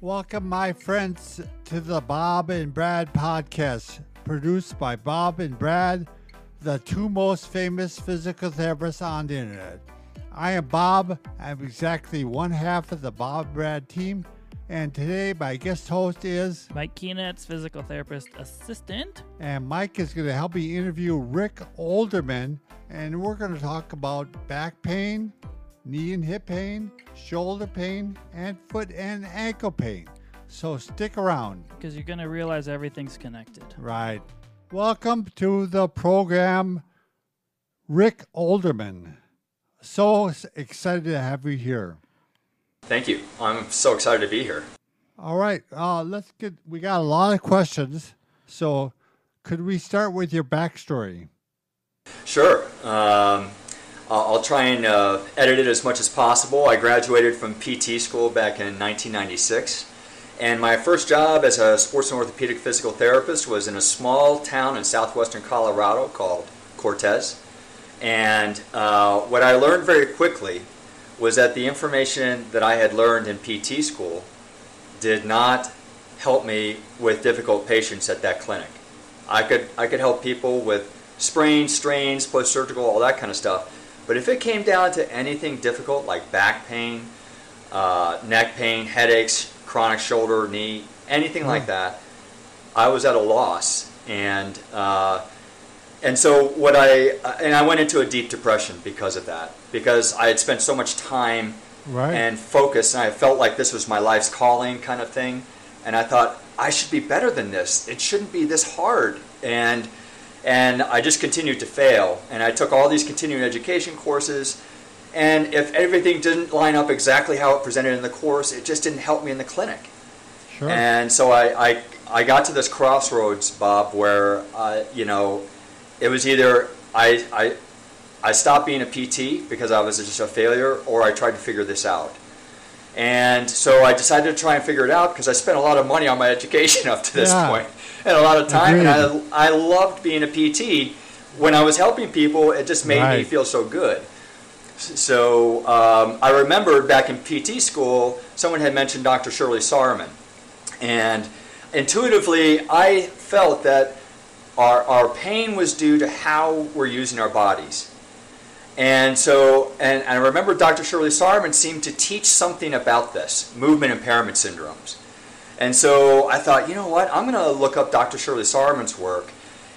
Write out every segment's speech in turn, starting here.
Welcome, my friends, to the Bob and Brad podcast, produced by Bob and Brad, the two most famous physical therapists on the internet. I am Bob. I'm exactly one half of the Bob Brad team, and today my guest host is Mike Keenetz, physical therapist assistant. And Mike is going to help me interview Rick Olderman, and we're going to talk about back pain, knee and hip pain, shoulder pain, and foot and ankle pain. So stick around. Because you're going to realize everything's connected. Right. Welcome to the program, Rick Olderman. So excited to have you here. Thank you. I'm so excited to be here. All right. Uh, let's get, we got a lot of questions. So could we start with your backstory? Sure. Um, I'll try and uh, edit it as much as possible. I graduated from PT school back in 1996. And my first job as a sports and orthopedic physical therapist was in a small town in southwestern Colorado called Cortez. And uh, what I learned very quickly was that the information that I had learned in PT school did not help me with difficult patients at that clinic. I could, I could help people with sprains, strains, post surgical, all that kind of stuff but if it came down to anything difficult like back pain, uh, neck pain, headaches, chronic shoulder, knee, anything like hmm. that, I was at a loss. And uh, and so what I and I went into a deep depression because of that because I had spent so much time right. and focus and I felt like this was my life's calling kind of thing and I thought I should be better than this it shouldn't be this hard and and I just continued to fail. And I took all these continuing education courses, and if everything didn't line up exactly how it presented in the course, it just didn't help me in the clinic. Sure. And so I, I, I got to this crossroads, Bob, where uh, you know, it was either I, I, I stopped being a PT because I was just a failure, or I tried to figure this out. And so I decided to try and figure it out because I spent a lot of money on my education up to this yeah. point and a lot of time. Agreed. And I, I loved being a PT. When I was helping people, it just made right. me feel so good. So um, I remember back in PT school, someone had mentioned Dr. Shirley Sahrmann. And intuitively, I felt that our, our pain was due to how we're using our bodies. And so, and, and I remember Dr. Shirley Sahrmann seemed to teach something about this movement impairment syndromes. And so I thought, you know what, I'm going to look up Dr. Shirley Sahrmann's work.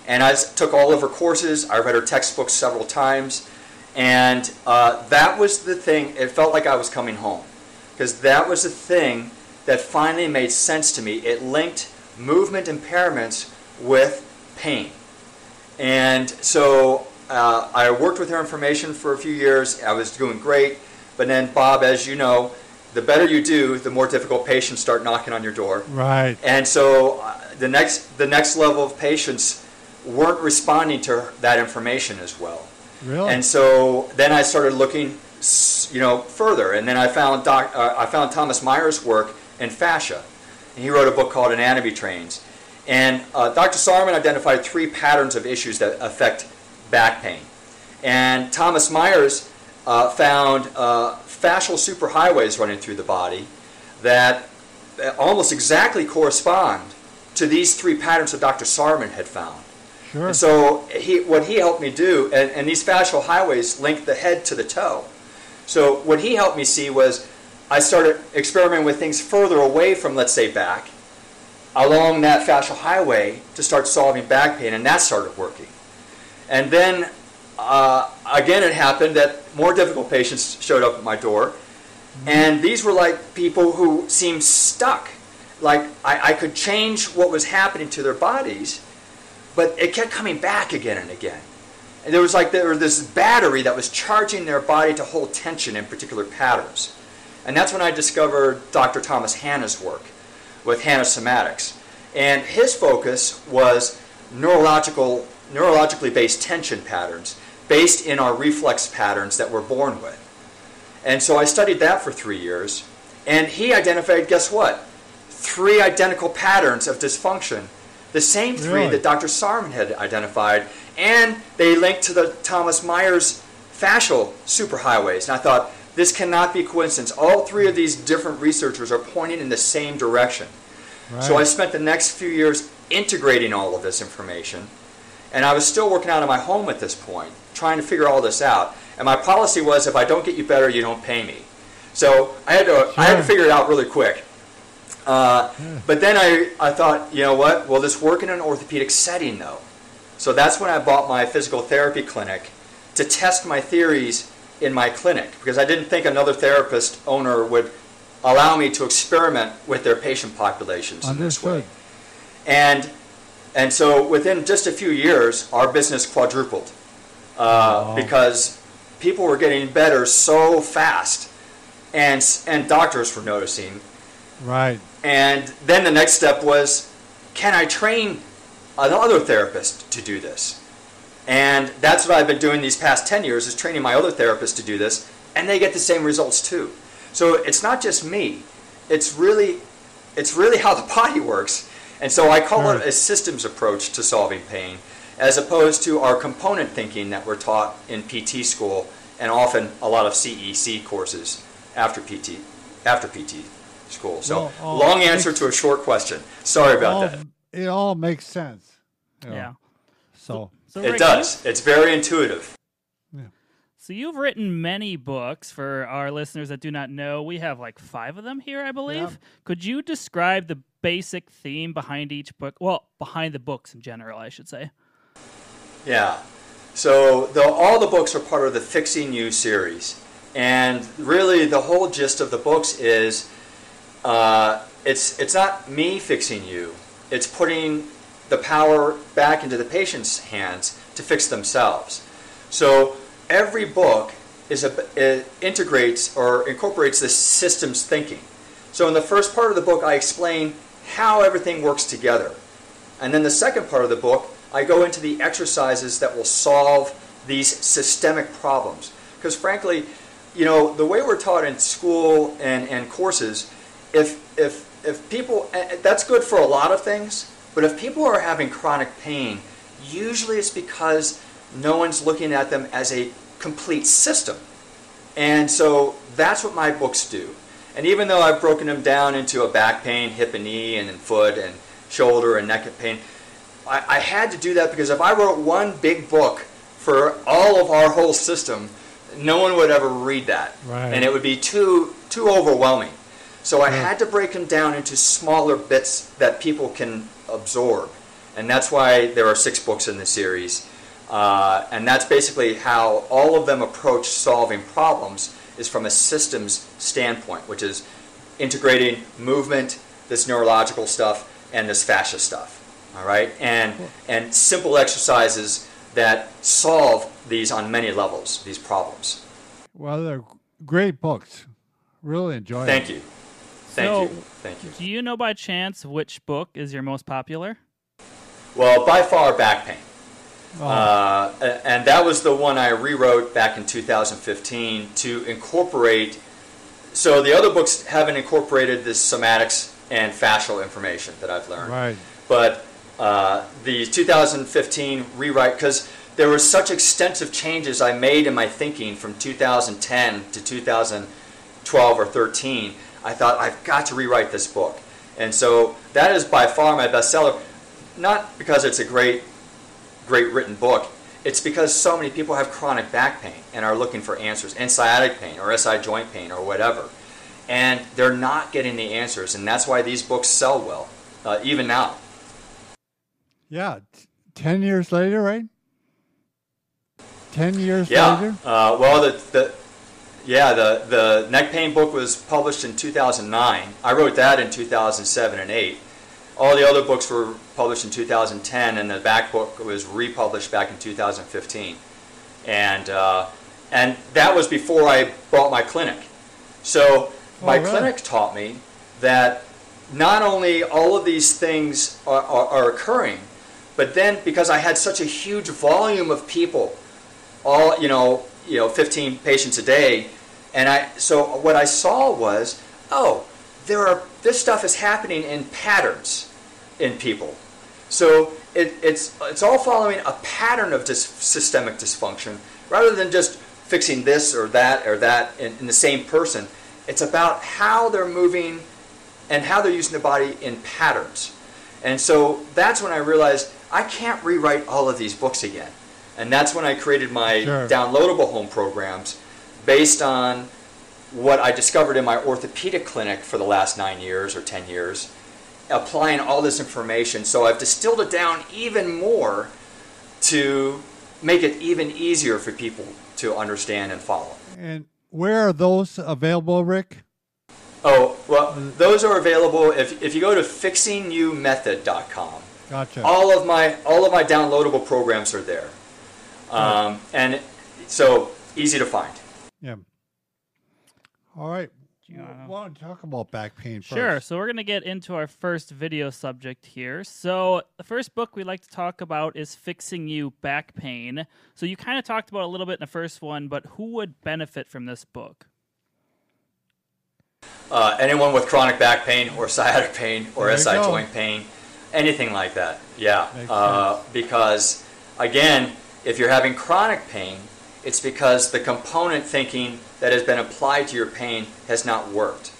And I took all of her courses, I read her textbooks several times, and uh, that was the thing, it felt like I was coming home. Because that was the thing that finally made sense to me. It linked movement impairments with pain. And so uh, I worked with her information for a few years. I was doing great. But then, Bob, as you know, the better you do, the more difficult patients start knocking on your door. Right. And so uh, the next the next level of patients weren't responding to that information as well. Really. And so then I started looking, you know, further, and then I found doc, uh, I found Thomas Myers' work in fascia, and he wrote a book called Anatomy Trains. And uh, Dr. Sahrmann identified three patterns of issues that affect back pain. And Thomas Myers uh, found uh, fascial superhighways running through the body that almost exactly correspond to these three patterns that Dr. Sahrmann had found. Sure. And so he, what he helped me do, and, and these fascial highways link the head to the toe. So what he helped me see was I started experimenting with things further away from, let's say, back, along that fascial highway to start solving back pain, and that started working. And then uh, again, it happened that more difficult patients showed up at my door. And these were like people who seemed stuck. Like I, I could change what was happening to their bodies, but it kept coming back again and again. And there was like there was this battery that was charging their body to hold tension in particular patterns. And that's when I discovered Dr. Thomas Hanna's work with Hanna Somatics. And his focus was neurological, neurologically based tension patterns based in our reflex patterns that we're born with. And so I studied that for three years. And he identified, guess what? Three identical patterns of dysfunction. The same three really? that Dr. Sahrmann had identified. And they linked to the Thomas Myers fascial superhighways. And I thought, This cannot be coincidence. All three of these different researchers are pointing in the same direction. Right. So I spent the next few years integrating all of this information, and I was still working out of my home at this point, trying to figure all this out. And my policy was, if I don't get you better, you don't pay me. So I had to, I had to figure it out really quick. Uh, But then I, I thought, you know what? Will this work in an orthopedic setting, though? So that's when I bought my physical therapy clinic to test my theories in my clinic because I didn't think another therapist owner would allow me to experiment with their patient populations in this way. And and so within just a few years, our business quadrupled uh, Wow. because people were getting better so fast, and and doctors were noticing. Right. And then the next step was, can I train another therapist to do this? And that's what I've been doing these past 10 years is training my other therapists to do this, and they get the same results too. So it's not just me. It's really it's really how the body works. And so I call it hmm. a systems approach to solving pain as opposed to our component thinking that we're taught in PT school and often a lot of CEC courses after PT after PT school. So Well, oh, long answer makes- to a short question. Sorry about all, that. It all makes sense. you know. Yeah. So So It Rick, does. It's very intuitive. Yeah. So you've written many books for our listeners that do not know. We have like five of them here, I believe. Yeah. Could you describe the basic theme behind each book? Well, behind the books in general, I should say. Yeah. So the, all the books are part of the Fixing You series, and really the whole gist of the books is uh, it's it's not me fixing you. It's putting the power back into the patient's hands to fix themselves. So every book is a, integrates or incorporates this systems thinking. So in the first part of the book, I explain how everything works together. And then the second part of the book, I go into the exercises that will solve these systemic problems. Because frankly, you know, the way we're taught in school and, and courses, if, if, if people, that's good for a lot of things, but if people are having chronic pain, usually it's because no one's looking at them as a complete system. And so that's what my books do. And even though I've broken them down into a back pain, hip and knee, and then foot and shoulder and neck pain, I, I had to do that because if I wrote one big book for all of our whole system, no one would ever read that, Right. and it would be too too overwhelming. So I Yeah. had to break them down into smaller bits that people can absorb, and that's why there are six books in the series. Uh, and that's basically how all of them approach solving problems is from a systems standpoint, which is integrating movement, this neurological stuff, and this fascia stuff. All right, and and simple exercises that solve these on many levels, these problems. well, they're great books. Really enjoy Thank them. you, thank So- you, thank you. Do you know by chance which book is your most popular? Well, by far, back pain. Oh, Uh, and that was the one I rewrote back in 2015 to incorporate. So the other books haven't incorporated this somatics and fascial information that I've learned. right. But uh, the 2015 rewrite, because there were such extensive changes I made in my thinking from 2010 to 2012 or 13, I thought I've got to rewrite this book. And so that is by far my bestseller, not because it's a great, great written book. It's because so many people have chronic back pain and are looking for answers, and sciatic pain or SI joint pain or whatever. And they're not getting the answers, and that's why these books sell well, uh, even now. Yeah. t- Ten years later, right? Ten years Yeah. later. Uh, well, the, the yeah the the neck pain book was published in 2009. I wrote that in 2007 and 8. All the other books were published in 2010, and the back book was republished back in 2015. And uh, and that was before I bought my clinic. So my Oh, really? clinic taught me that not only all of these things are, are, are occurring, but then because I had such a huge volume of people all you know you know 15 patients a day and i so what i saw was oh there are this stuff is happening in patterns in people so it, it's it's all following a pattern of dis- systemic dysfunction rather than just fixing this or that or that in, in the same person. It's about how they're moving and how they're using the body in patterns. And so that's when I realized I can't rewrite all of these books again. And that's when I created my Sure. downloadable home programs based on what I discovered in my orthopedic clinic for the last nine years or 10 years, applying all this information. So I've distilled it down even more to make it even easier for people to understand and follow. And where are those available, Rick? Oh, well, those are available if, if you go to fixingyoumethod.com. Gotcha. All of my all of my downloadable programs are there, um, and so easy to find. Yeah. All right. Do you wanna- want to talk about back pain first? Sure. So we're going to get into our first video subject here. So the first book we'd like to talk about is Fixing You Back Pain. So you kind of talked about it a little bit in the first one, but who would benefit from this book? Uh, anyone with chronic back pain or sciatic pain or There you SI go. joint pain, anything like that. Yeah. Makes Uh, because, again, if you're having chronic pain, it's because the component thinking that has been applied to your pain has not worked.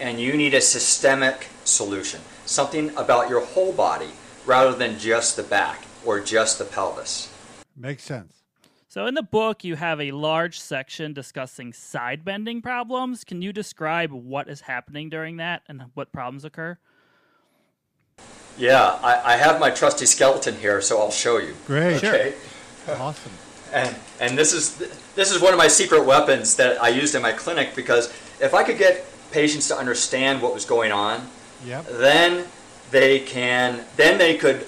And you need a systemic solution, something about your whole body rather than just the back or just the pelvis. Makes sense. So in the book, you have a large section discussing side bending problems. Can you describe what is happening during that and what problems occur? Yeah, I, I have my trusty skeleton here, so I'll show you. Great. Sure. Awesome. And and this is this is one of my secret weapons that I used in my clinic because if I could get patients to understand what was going on, Yep. then they can then they could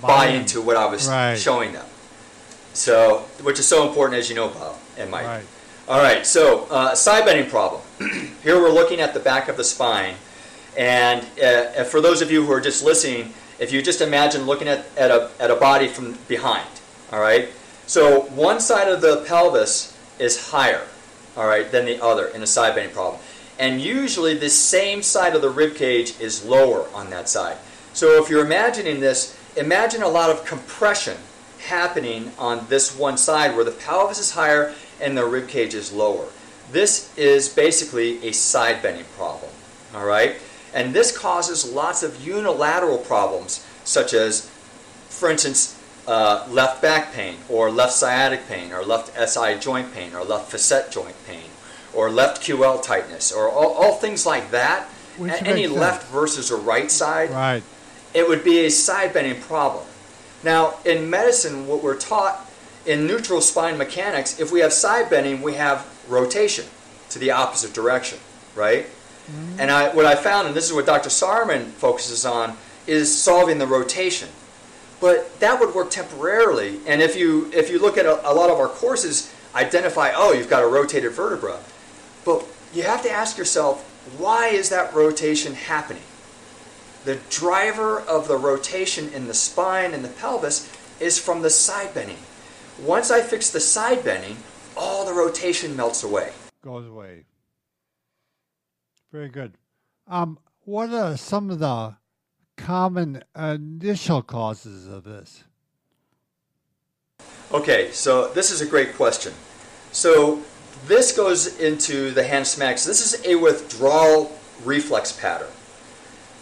Buy buy, in. into what I was Right. showing them. So, which is so important, as you know, Bob and Mike. Right. All right, so uh, side bending problem. Here we're looking at the back of the spine, and uh, for those of you who are just listening, if you just imagine looking at, at, a, at a body from behind, all right? So one side of the pelvis is higher, all right, than the other in a side bending problem. And usually the same side of the rib cage is lower on that side. So if you're imagining this, imagine a lot of compression happening on this one side where the pelvis is higher and the rib cage is lower. This is basically a side bending problem, all right? And this causes lots of unilateral problems, such as, for instance, uh, left back pain, or left sciatic pain, or left SI joint pain, or left facet joint pain, or left QL tightness, or all, all things like that. Which any makes sense. left versus a right side Right. it would be a side bending problem. Now, in medicine, what we're taught in neutral spine mechanics, if we have side bending, we have rotation to the opposite direction, right? And I, what I found, and this is what Dr. Sahrmann focuses on, is solving the rotation. But that would work temporarily. And if you if you look at a, a lot of our courses, identify, oh, you've got a rotated vertebra. But you have to ask yourself, why is that rotation happening? The driver of the rotation in the spine and the pelvis is from the side bending. Once I fix the side bending, all the rotation melts away. Goes away. Very good. Um, what are some of the common initial causes of this? Okay, so this is a great question. So this goes into the hand smacks. This is a withdrawal reflex pattern.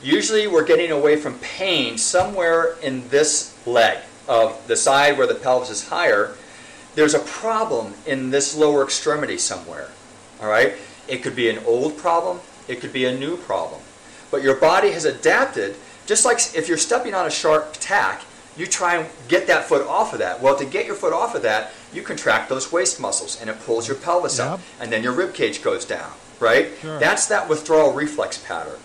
Usually we're getting away from pain somewhere in this leg of the side where the pelvis is higher. There's a problem in this lower extremity somewhere. All right? It could be an old problem, it could be a new problem. But your body has adapted, just like if you're stepping on a sharp tack, you try and get that foot off of that. Well, to get your foot off of that, you contract those waist muscles and it pulls your pelvis up, and then your rib cage goes down, right? Sure. That's that withdrawal reflex pattern.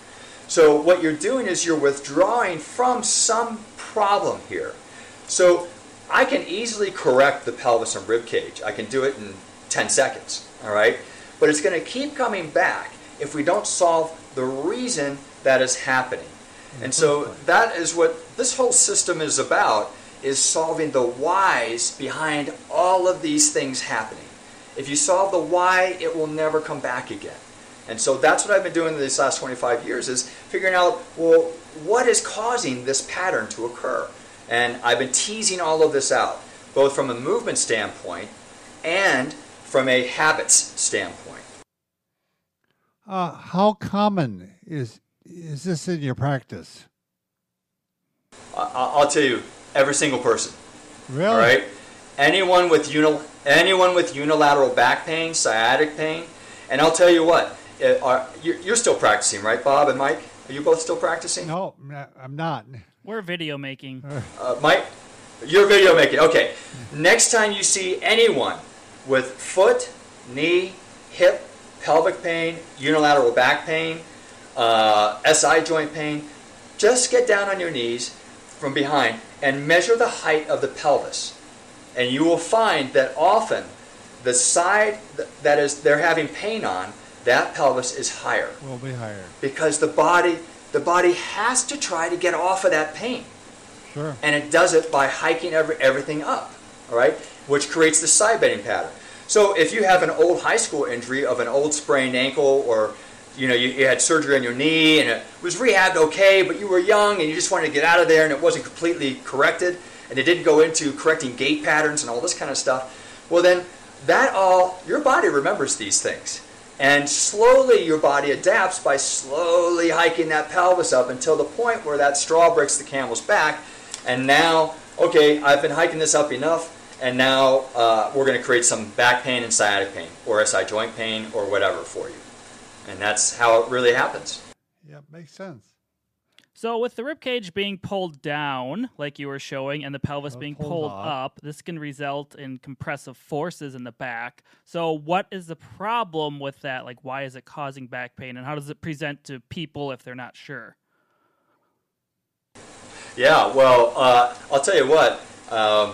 So what you're doing is you're withdrawing from some problem here. So I can easily correct the pelvis and rib cage. I can do it in 10 seconds, all right? But it's going to keep coming back if we don't solve the reason that is happening. And so that is what this whole system is about is solving the whys behind all of these things happening. If you solve the why, it will never come back again. And so that's what I've been doing these last 25 years is figuring out, well, what is causing this pattern to occur? And I've been teasing all of this out, both from a movement standpoint and from a habits standpoint. Uh, how common is is this in your practice? I- I'll tell you, every single person. Really? All right. Anyone with unil- anyone with unilateral back pain, sciatic pain, and I'll tell you what. uh, Are, you're, you're still practicing, right, Bob and Mike? Are you both still practicing? No, I'm not. We're video making. Uh, Mike, you're video making. Okay. Next time you see anyone with foot, knee, hip, pelvic pain, unilateral back pain, uh, SI joint pain, just get down on your knees from behind and measure the height of the pelvis. And you will find that often the side that is they're having pain on, that pelvis is higher Will be higher. because the body the body has to try to get off of that pain Sure. and it does it by hiking every, everything up, all right, which creates the side bending pattern. So if you have an old high school injury of an old sprained ankle, or you know you, you had surgery on your knee and it was rehabbed okay, but you were young and you just wanted to get out of there and it wasn't completely corrected, and it didn't go into correcting gait patterns and all this kind of stuff, well then that all your body remembers these things. And slowly your body adapts by slowly hiking that pelvis up until the point where that straw breaks the camel's back. And now, okay, I've been hiking this up enough, and now uh, we're going to create some back pain and sciatic pain, or SI joint pain, or whatever for you. And that's how it really happens. Yeah, makes sense. So, with the rib cage being pulled down, like you were showing, and the pelvis Uh, being pulled pulled up. up, this can result in compressive forces in the back. So, what is the problem with that? Like, why is it causing back pain, and how does it present to people if they're not sure? Yeah, well, uh, I'll tell you what. Um,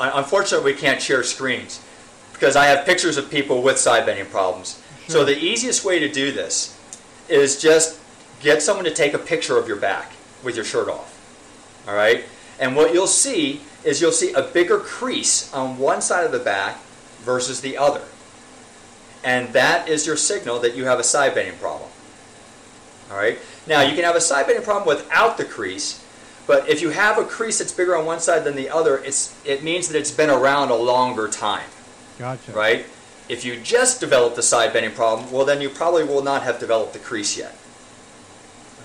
un- unfortunately, we can't share screens because I have pictures of people with side bending problems. So the easiest way to do this is just get someone to take a picture of your back with your shirt off. All right? And what you'll see is you'll see a bigger crease on one side of the back versus the other. And that is your signal that you have a side bending problem. All right? Now, you can have a side bending problem without the crease, but if you have a crease that's bigger on one side than the other, it's, it means that it's been around a longer time Gotcha. right? If you just developed the side bending problem, well, then you probably will not have developed the crease yet.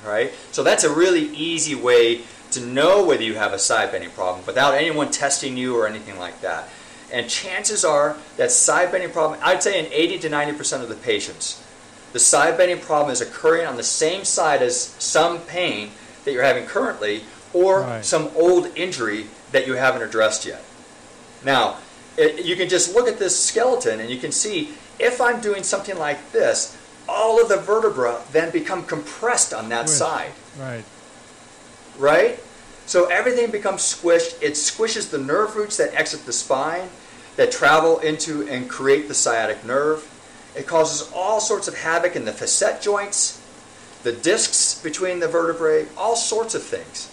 All right? So that's a really easy way to know whether you have a side bending problem without anyone testing you or anything like that. And chances are that side bending problem, I'd say in 80 to 90% of the patients, the side bending problem is occurring on the same side as some pain that you're having currently or Right. some old injury that you haven't addressed yet. Now, it, you can just look at this skeleton and you can see if I'm doing something like this, all of the vertebra then become compressed on that Squish. side, Right. right? So everything becomes squished. It squishes the nerve roots that exit the spine, that travel into and create the sciatic nerve. It causes all sorts of havoc in the facet joints, the discs between the vertebrae, all sorts of things.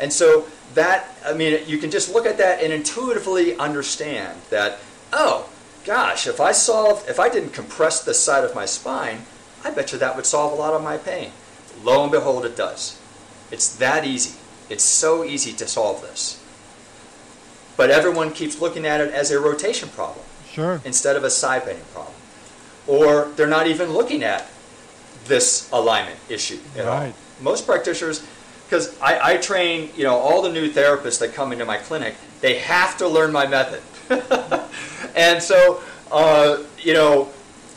And so that, I mean, you can just look at that and intuitively understand that, oh, gosh, if I solved, if I didn't compress the side of my spine, I bet you that would solve a lot of my pain. Lo and behold, it does. It's that easy. It's so easy to solve this. But everyone keeps looking at it as a rotation problem Sure. instead of a side bending problem. Or they're not even looking at this alignment issue at all. Right. Most practitioners, because I, I train, you know, all the new therapists that come into my clinic, they have to learn my method. and so, uh, you know,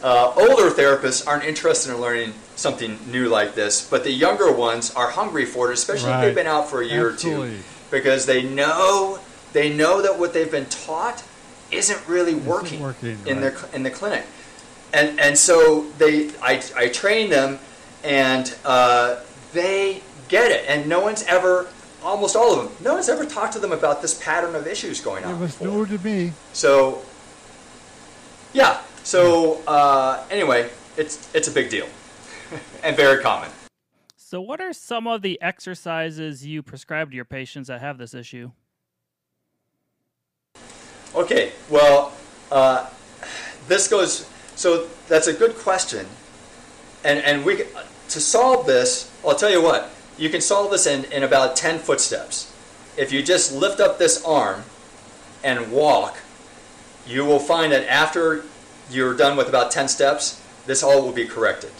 uh, older therapists aren't interested in learning something new like this, but the younger ones are hungry for it, especially if they've been out for a year or two, because they know they know that what they've been taught isn't really working, working, in right. their in the clinic, and and so they I, I train them, and uh, they get it, and no one's ever. Almost all of them. No one's ever talked to them about this pattern of issues going on. It was before. new to me. So, yeah. So uh, anyway, it's it's a big deal and very common. So, what are some of the exercises you prescribe to your patients that have this issue? Okay. Well, uh, this goes. So that's a good question, and and we to solve this. I'll tell you what. You can solve this in in about ten footsteps. If you just lift up this arm and walk, you will find that after you're done with about 10 steps, this all will be corrected.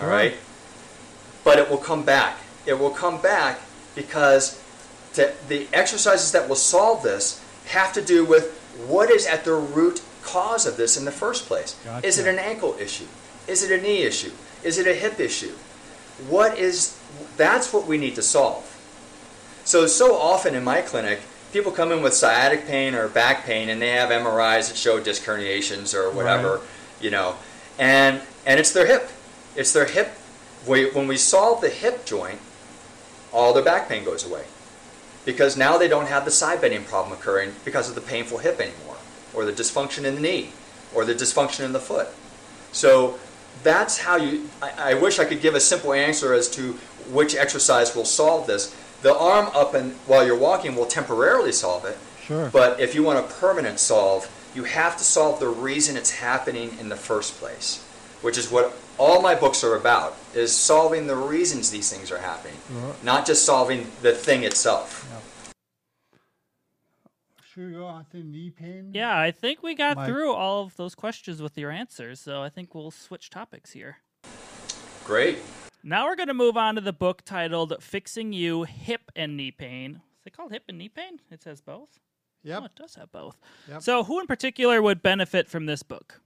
All right? But it will come back. It will come back because the, the exercises that will solve this have to do with what is at the root cause of this in the first place. Is it an ankle issue? Is it a knee issue? Is it a hip issue? What is that's what we need to solve. So so often in my clinic, people come in with sciatic pain or back pain and they have MRIs that show disc herniations or whatever, Right. you know. And and it's their hip. It's their hip. We, when we solve the hip joint, all their back pain goes away. Because now they don't have the side bending problem occurring because of the painful hip anymore, or the dysfunction in the knee, or the dysfunction in the foot. So that's how you. I, I wish I could give a simple answer as to which exercise will solve this. The arm up and while you're walking will temporarily solve it, Sure. but if you want a permanent solve, you have to solve the reason it's happening in the first place, which is what all my books are about, is solving the reasons these things are happening, Right. not just solving the thing itself. Should we go on to knee pain? Yeah, I think we got My- through all of those questions with your answers, so I think we'll switch topics here. Great. Now we're going to move on to the book titled Fixing You Hip and Knee Pain. Is it called Hip and Knee Pain? It says both? Yep. Oh, it does have both. Yep. So, who in particular would benefit from this book?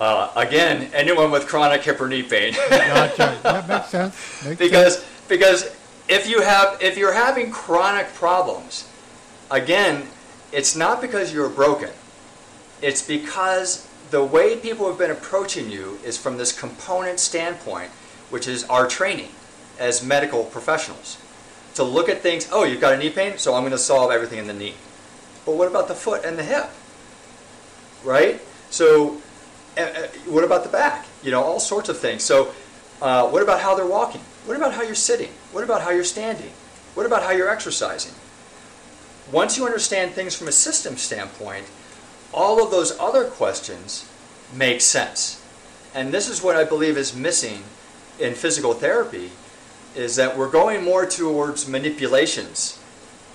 Uh, again, anyone with chronic hip or knee pain. Gotcha. that makes sense. Makes because because if you have if you're having chronic problems, again, it's not because you're broken. It's because the way people have been approaching you is from this component standpoint, which is our training as medical professionals. To look at things, oh, you've got a knee pain, so I'm going to solve everything in the knee. But what about the foot and the hip? Right? So, uh, what about the back? You know, all sorts of things. So, uh, what about how they're walking? What about how you're sitting? What about how you're standing? What about how you're exercising? Once you understand things from a system standpoint, all of those other questions make sense. And this is what I believe is missing in physical therapy is that we're going more towards manipulations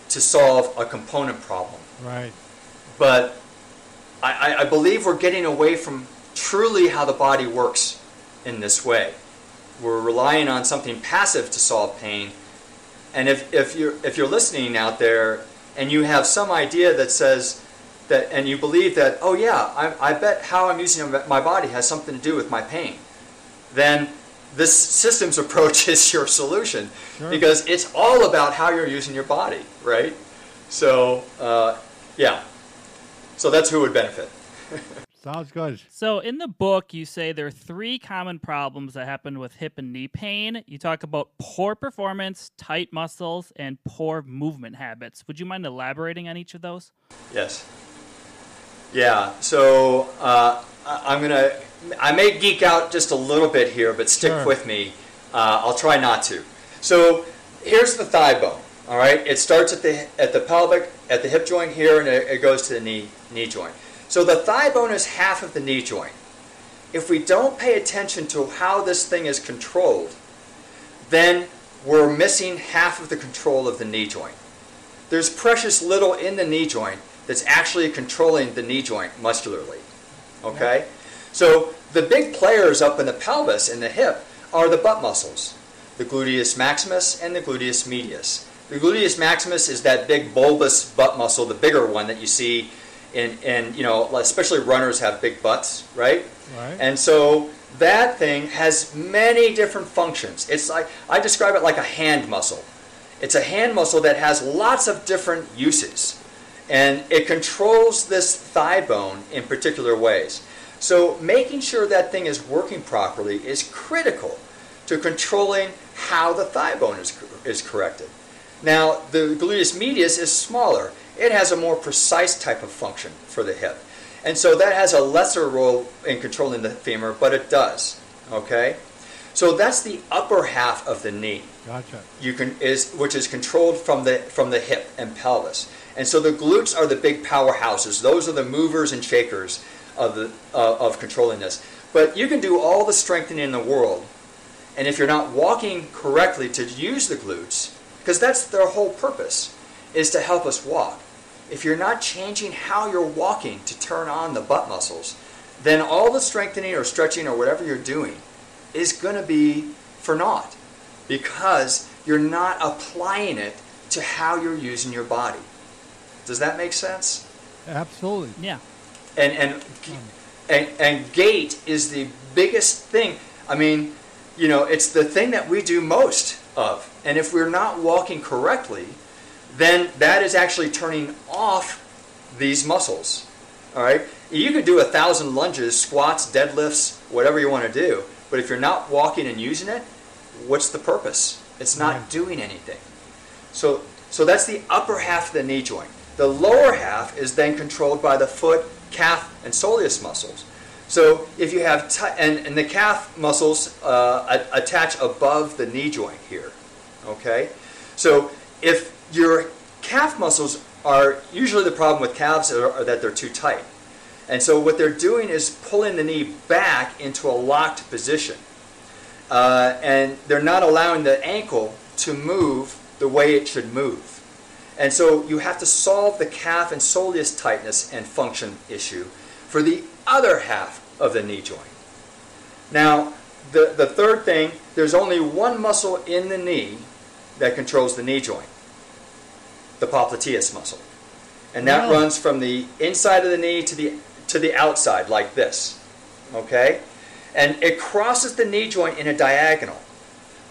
to solve a component problem. Right. But I, I- believe we're getting away from truly how the body works in this way. We're relying on something passive to solve pain. And if, if, you're, if you're listening out there and you have some idea that says that, and you believe that, oh yeah, I, I bet how I'm using my body has something to do with my pain, then this systems approach is your solution Sure. because it's all about how you're using your body, right? So, uh, yeah. So that's who would benefit. Sounds good. So, in the book, you say there are three common problems that happen with hip and knee pain. You talk about poor performance, tight muscles, and poor movement habits. Would you mind elaborating on each of those? Yes. Yeah. So uh, I'm gonna. I may geek out just a little bit here, but stick Sure. with me. Uh, I'll try not to. So here's the thigh bone. All right. It starts at the at the pelvic, at the hip joint here, and it, it goes to the knee knee joint. So the thigh bone is half of the knee joint. If we don't pay attention to how this thing is controlled, then we're missing half of the control of the knee joint there's precious little in the knee joint that's actually controlling the knee joint muscularly. Okay? So the big players up in the pelvis and the hip are the butt muscles, the gluteus maximus and the gluteus medius. The gluteus maximus is that big bulbous butt muscle, the bigger one that you see in, in you know, especially runners have big butts, right? Right. And so that thing has many different functions. It's like I describe it like a hand muscle. It's a hand muscle that has lots of different uses. And it controls this thigh bone in particular ways. So making sure that thing is working properly is critical to controlling how the thigh bone is, is corrected. Now, the gluteus medius is smaller. It has a more precise type of function for the hip. And so that has a lesser role in controlling the femur, but it does. Okay? So that's the upper half of the knee Gotcha. you can is which is controlled from the from the hip and pelvis. And so the glutes are the big powerhouses. Those are the movers and shakers of the uh, of controlling this. But you can do all the strengthening in the world, and if you're not walking correctly to use the glutes, because that's their whole purpose, is to help us walk. if you're not changing how you're walking to turn on the butt muscles, then all the strengthening or stretching or whatever you're doing is going to be for naught because you're not applying it to how you're using your body. Does that make sense? Absolutely. Yeah. And and and, and gait is the biggest thing. I mean, you know, it's the thing that we do most of. And if we're not walking correctly, then that is actually turning off these muscles. All right? You could do a thousand lunges, squats, deadlifts, whatever you want to do. But if you're not walking and using it, what's the purpose? It's not Right. doing anything. So, so that's the upper half of the knee joint. The lower half is then controlled by the foot, calf, and soleus muscles. So if you have, and, and the calf muscles uh, attach above the knee joint here, okay? So if your calf muscles are, usually the problem with calves are, are that they're too tight. And so what they're doing is pulling the knee back into a locked position. Uh, and they're not allowing the ankle to move the way it should move. And so you have to solve the calf and soleus tightness and function issue for the other half of the knee joint. Now, the, the third thing, there's only one muscle in the knee that controls the knee joint the popliteus muscle. And that Wow. runs from the inside of the knee to the, to the outside, like this. Okay? And it crosses the knee joint in a diagonal.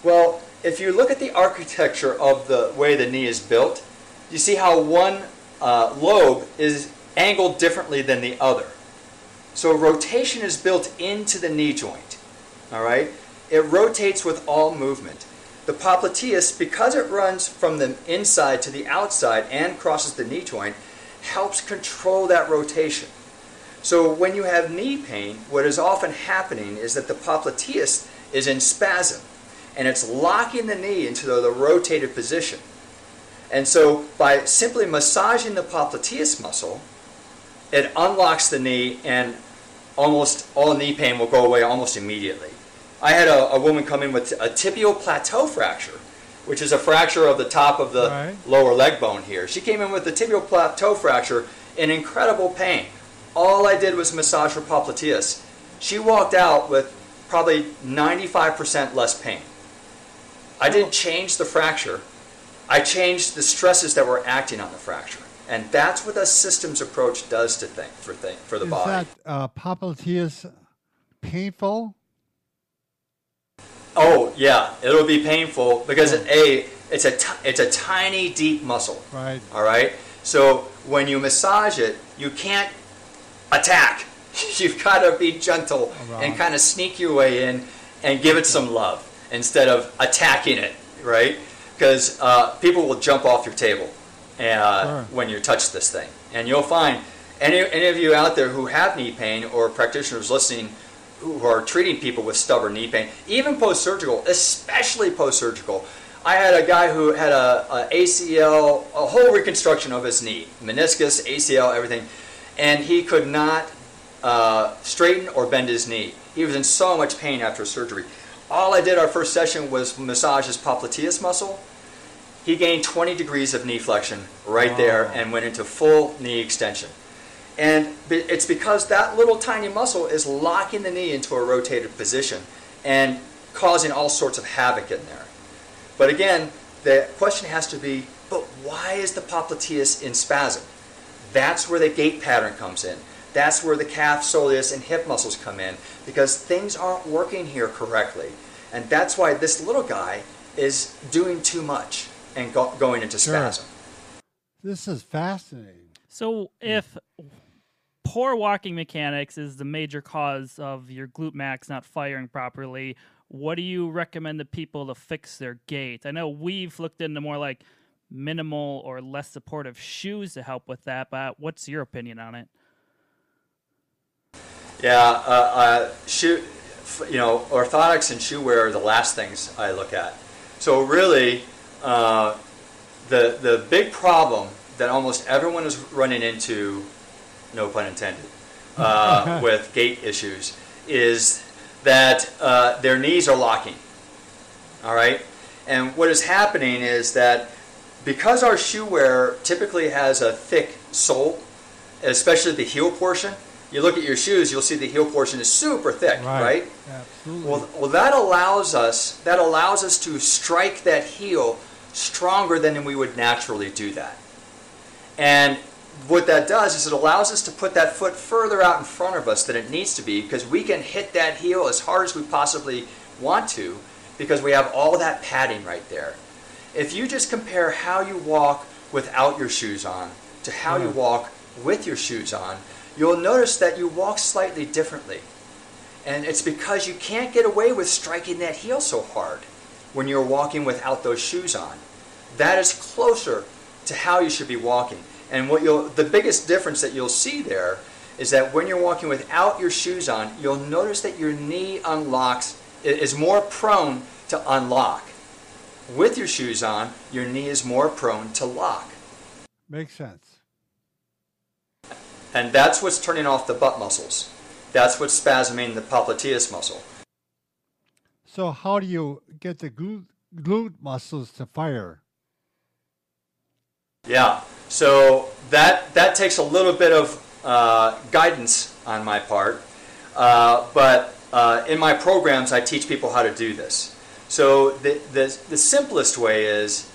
Well, if you look at the architecture of the way the knee is built, you see how one uh, lobe is angled differently than the other. So rotation is built into the knee joint. All right? It rotates with all movement. The popliteus, because it runs from the inside to the outside and crosses the knee joint, helps control that rotation. So when you have knee pain, what is often happening is that the popliteus is in spasm and it's locking the knee into the, the rotated position. And so by simply massaging the popliteus muscle, it unlocks the knee and almost all knee pain will go away almost immediately. I had a, a woman come in with a tibial plateau fracture, which is a fracture of the top of the Right. lower leg bone here. She came in with a tibial plateau fracture in incredible pain. All I did was massage her popliteus. She walked out with probably 95% less pain. I didn't change the fracture. I changed the stresses that were acting on the fracture. And that's what a systems approach does to think for thing, for the body. Is body. that uh, popliteus painful? Oh yeah, it'll be painful because it, a it's a it's a tiny deep muscle. Right. All right. So when you massage it, you can't attack. You've got to be gentle and kind of sneak your way in and give it some love instead of attacking it, right? Because uh, people will jump off your table uh, Sure. when you touch this thing, and you'll find any any of you out there who have knee pain or practitioners listening who are treating people with stubborn knee pain, even post-surgical, especially post-surgical. I had a guy who had a, a ACL, a whole reconstruction of his knee, meniscus, ACL, everything, and he could not uh, straighten or bend his knee. He was in so much pain after surgery. All I did our first session was massage his popliteus muscle. He gained 20 degrees of knee flexion right there and went into full knee extension. And it's because that little tiny muscle is locking the knee into a rotated position and causing all sorts of havoc in there. But again, the question has to be, but why is the popliteus in spasm? That's where the gait pattern comes in. That's where the calf, soleus, and hip muscles come in because things aren't working here correctly. And that's why this little guy is doing too much and go- going into Sure. spasm. This is fascinating. So if poor walking mechanics is the major cause of your glute max not firing properly, what do you recommend the people to fix their gait? I know we've looked into more like minimal or less supportive shoes to help with that, but what's your opinion on it? Yeah, uh, uh, shoe, you know, orthotics and shoe wear are the last things I look at. So really, uh, the the big problem that almost everyone is running into, no pun intended, uh, with gait issues is that uh, their knees are locking. All right, and what is happening is that because our shoe wear typically has a thick sole, especially the heel portion. You look at your shoes, you'll see the heel portion is super thick, right? Absolutely. Well, well, that allows us that allows us to strike that heel stronger than we would naturally do that. And what that does is it allows us to put that foot further out in front of us than it needs to be because we can hit that heel as hard as we possibly want to because we have all that padding right there. If you just compare how you walk without your shoes on to how you Mhm. walk with your shoes on, you'll notice that you walk slightly differently. And it's because you can't get away with striking that heel so hard when you're walking without those shoes on. That is closer to how you should be walking. And what you'll the biggest difference that you'll see there is that when you're walking without your shoes on, you'll notice that your knee unlocks is more prone to unlock. With your shoes on, your knee is more prone to lock. Makes sense. And that's what's turning off the butt muscles. That's what's spasming the popliteus muscle. So how do you get the glute, glute muscles to fire? Yeah. So that that takes a little bit of uh, guidance on my part, uh, but uh, in my programs I teach people how to do this. So the the, the simplest way is,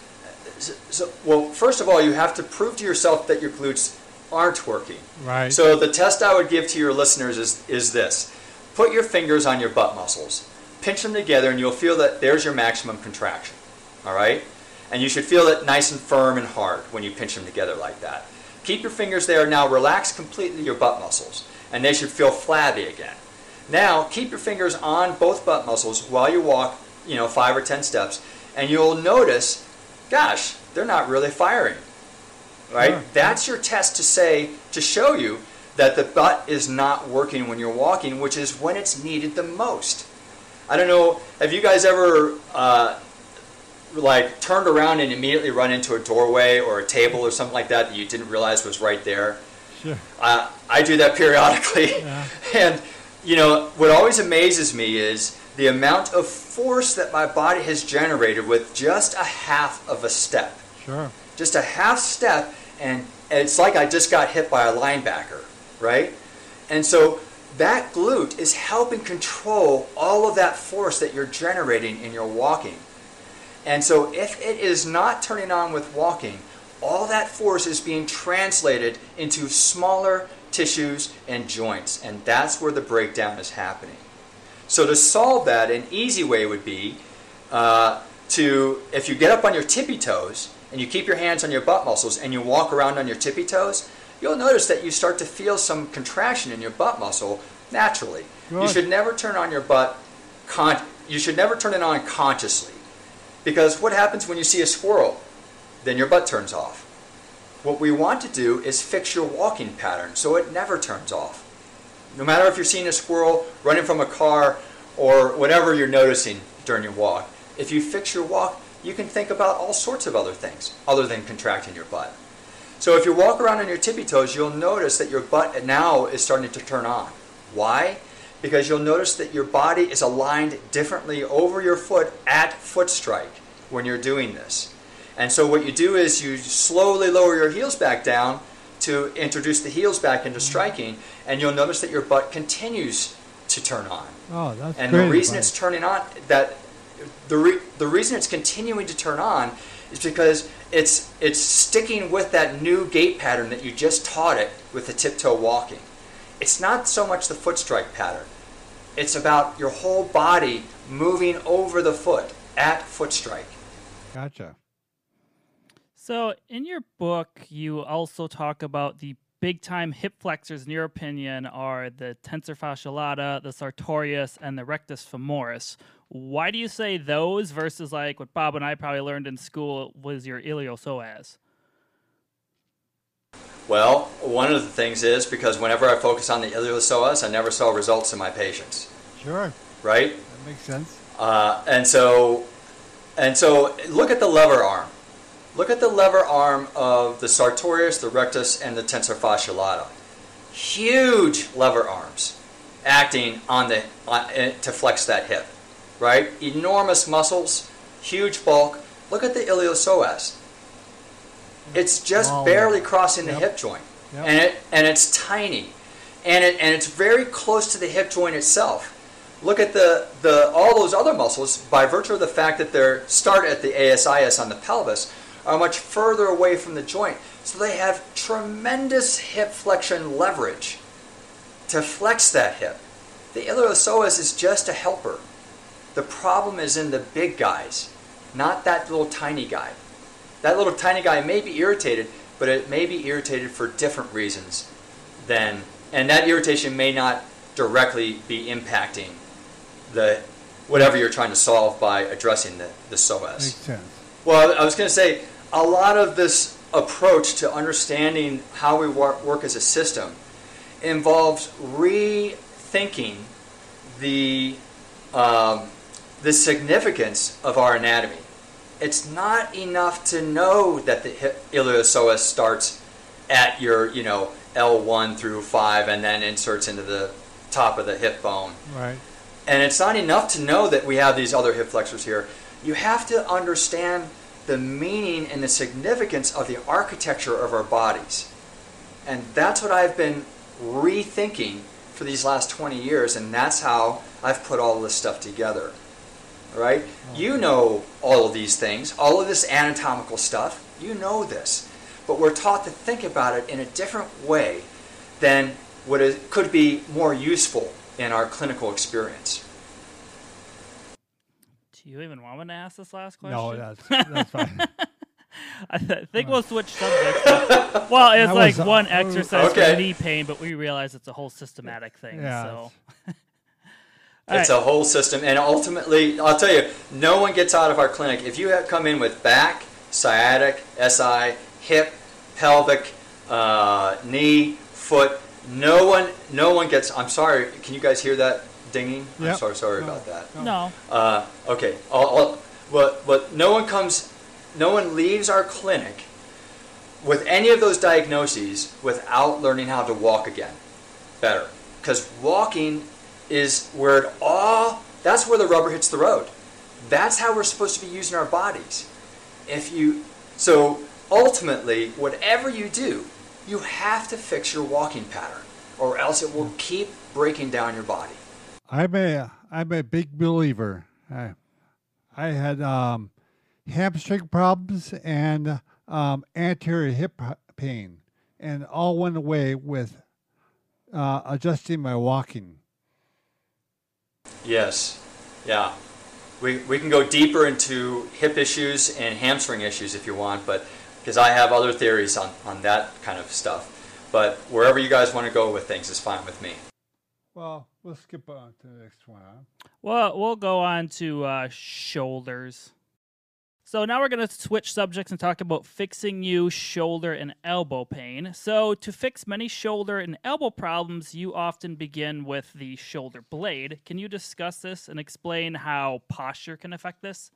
so, well, first of all, you have to prove to yourself that your glutes aren't working. Right. So the test I would give to your listeners is, is this. Put your fingers on your butt muscles. Pinch them together and you'll feel that there's your maximum contraction. All right? And you should feel it nice and firm and hard when you pinch them together like that. Keep your fingers there. Now relax completely your butt muscles. And they should feel flabby again. Now keep your fingers on both butt muscles while you walk, you know, five or ten steps. And you'll notice, gosh, they're not really firing right? Sure. That's your test to say, to show you that the butt is not working when you're walking, which is when it's needed the most. I don't know, have you guys ever uh, like turned around and immediately run into a doorway or a table or something like that that you didn't realize was right there? Sure. Uh, I do that periodically. Yeah. And, you know, what always amazes me is the amount of force that my body has generated with just a half of a step Sure. just a half step, and it's like I just got hit by a linebacker, right? And so that glute is helping control all of that force that you're generating in your walking. And so if it is not turning on with walking, all that force is being translated into smaller tissues and joints, and that's where the breakdown is happening. So to solve that, an easy way would be uh, to, if you get up on your tippy toes and you keep your hands on your butt muscles and you walk around on your tippy toes, you'll notice that you start to feel some contraction in your butt muscle naturally. You should never turn on your butt. Con- you should never turn it on consciously, because what happens when you see a squirrel? Then your butt turns off. What we want to do is fix your walking pattern so it never turns off. No matter if you're seeing a squirrel running from a car or whatever you're noticing during your walk, if you fix your walk, you can think about all sorts of other things other than contracting your butt. So if you walk around on your tippy toes, you'll notice that your butt now is starting to turn on. Why? Because you'll notice that your body is aligned differently over your foot at foot strike when you're doing this. And so what you do is you slowly lower your heels back down to introduce the heels back into striking, and you'll notice that your butt continues to turn on. Oh, that's And the reason advice. it's turning on that the re, the reason it's continuing to turn on is because it's it's sticking with that new gait pattern that you just taught it with the tiptoe walking. It's not so much the foot strike pattern. It's about your whole body moving over the foot at foot strike. Gotcha. So, in your book, you also talk about the big time hip flexors, in your opinion, are the tensor fasciae lata, the sartorius, and the rectus femoris. Why do you say those versus like what Bob and I probably learned in school was your iliopsoas? Well, one of the things is because whenever I focus on the iliopsoas, I never saw results in my patients, Sure. right? That makes sense. Uh, and so, and so, look at the lever arm. Look at the lever arm of the sartorius, the rectus, and the tensor fasciae lata. Huge lever arms, acting on the on, eh, to flex that hip, right? Enormous muscles, huge bulk. Look at the iliopsoas. It's just Small. barely crossing the Yep. hip joint. Yep. and it and it's tiny, and it and it's very close to the hip joint itself. Look at the the all those other muscles by virtue of the fact that they start at the ASIS on the pelvis are much further away from the joint, so they have tremendous hip flexion leverage to flex that hip. The iliopsoas is just a helper. The problem is in the big guys, not that little tiny guy. That little tiny guy may be irritated, but it may be irritated for different reasons than, and that irritation may not directly be impacting the whatever you're trying to solve by addressing the, the psoas. Makes sense. Well, I was going to say a lot of this approach to understanding how we wor- work as a system involves rethinking the um, the significance of our anatomy. It's not enough to know that the iliopsoas starts at your you know L1 through 5 and then inserts into the top of the hip bone. Right. And it's not enough to know that we have these other hip flexors here. You have to understand the meaning and the significance of the architecture of our bodies. And that's what I've been rethinking for these last 20 years, and that's how I've put all this stuff together. All right? You know all of these things, all of this anatomical stuff. You know this. But we're taught to think about it in a different way than what could be more useful in our clinical experience. Do you even want me to ask this last question? No, that's that's fine. I th- think we'll switch subjects. but- well, it's That like was, uh, one exercise Okay. for knee pain, but we realize it's a whole systematic thing. Yeah, So It's a whole system, and ultimately, I'll tell you, no one gets out of our clinic if you have come in with back, sciatic, SI, hip, pelvic, uh, knee, foot. No one, no one gets. I'm sorry. Can you guys hear that dinging? I'm sorry. Sorry No. about that. no. Uh, okay. I'll, I'll, but but no one comes, no one leaves our clinic with any of those diagnoses without learning how to walk again better. Because walking is where it all. That's where the rubber hits the road. That's how we're supposed to be using our bodies. If you so ultimately, whatever you do, you have to fix your walking pattern, or else it will keep breaking down your body. I'm a I'm a big believer. I I had um, hamstring problems and um, anterior hip pain, and all went away with uh, adjusting my walking. Yes, yeah. We, we can go deeper into hip issues and hamstring issues if you want, but because I have other theories on, on that kind of stuff. But wherever you guys want to go with things is fine with me. Well, we'll skip on to the next one. Huh? Well, we'll go on to uh, shoulders. So now we're going to switch subjects and talk about fixing you shoulder and elbow pain. So to fix many shoulder and elbow problems, you often begin with the shoulder blade. Can you discuss this and explain how posture can affect this?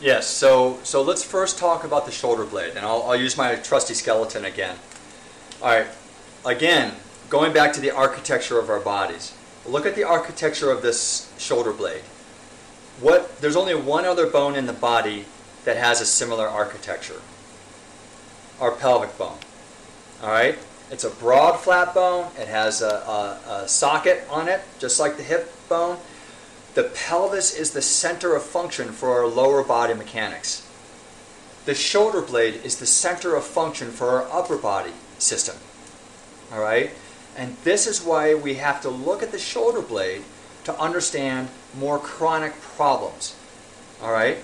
Yes, so so let's first talk about the shoulder blade, and I'll, I'll use my trusty skeleton again. All right, again, going back to the architecture of our bodies. Look at the architecture of this shoulder blade. What there's only one other bone in the body that has a similar architecture. Our pelvic bone. All right, it's a broad, flat bone. It has a, a, a socket on it, just like the hip bone. The pelvis is the center of function for our lower body mechanics. The shoulder blade is the center of function for our upper body system. All right? And this is why we have to look at the shoulder blade to understand more chronic problems. All right?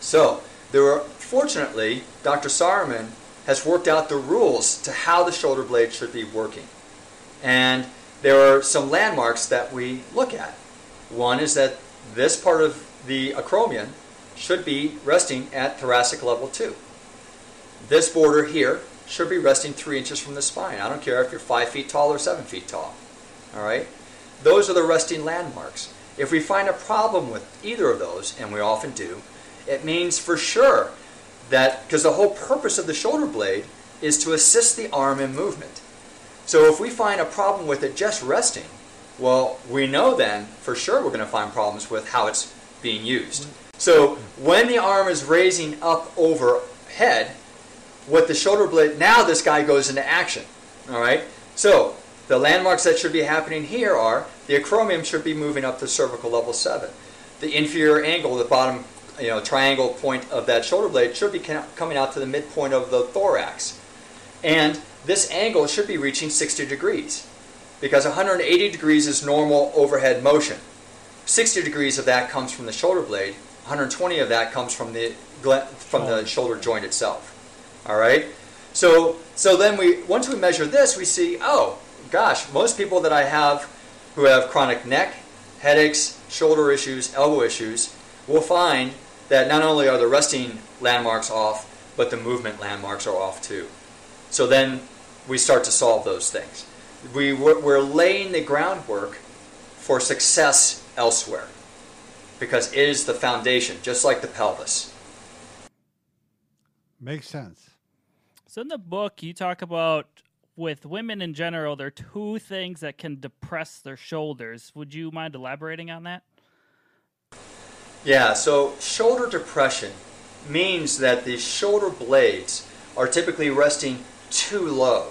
So, there are fortunately Dr. Sahrmann has worked out the rules to how the shoulder blade should be working. And there are some landmarks that we look at. One is that this part of the acromion should be resting at thoracic level 2. This border here should be resting 3 inches from the spine. I don't care if you're 5 feet tall or 7 feet tall. All right? Those are the resting landmarks. If we find a problem with either of those, and we often do, it means for sure that, because the whole purpose of the shoulder blade is to assist the arm in movement. So if we find a problem with it just resting, well, we know then for sure we're going to find problems with how it's being used. So when the arm is raising up overhead, what the shoulder blade, now this guy goes into action. All right? So the landmarks that should be happening here are the acromion should be moving up to cervical level 7. The inferior angle, the bottom you know, triangle point of that shoulder blade should be coming out to the midpoint of the thorax. And this angle should be reaching 60 degrees because 180 degrees is normal overhead motion. 60 degrees of that comes from the shoulder blade. 120 of that comes from the from the oh. shoulder joint itself. All right. So so then we once we measure this, we see oh gosh, most people that I have who have chronic neck, headaches, shoulder issues, elbow issues, will find that not only are the resting landmarks off, but the movement landmarks are off too. So then we start to solve those things. We, we're laying the groundwork for success elsewhere because it is the foundation, just like the pelvis. Makes sense. So in the book, you talk about with women in general, there are two things that can depress their shoulders. Would you mind elaborating on that? Yeah, so shoulder depression means that the shoulder blades are typically resting too low.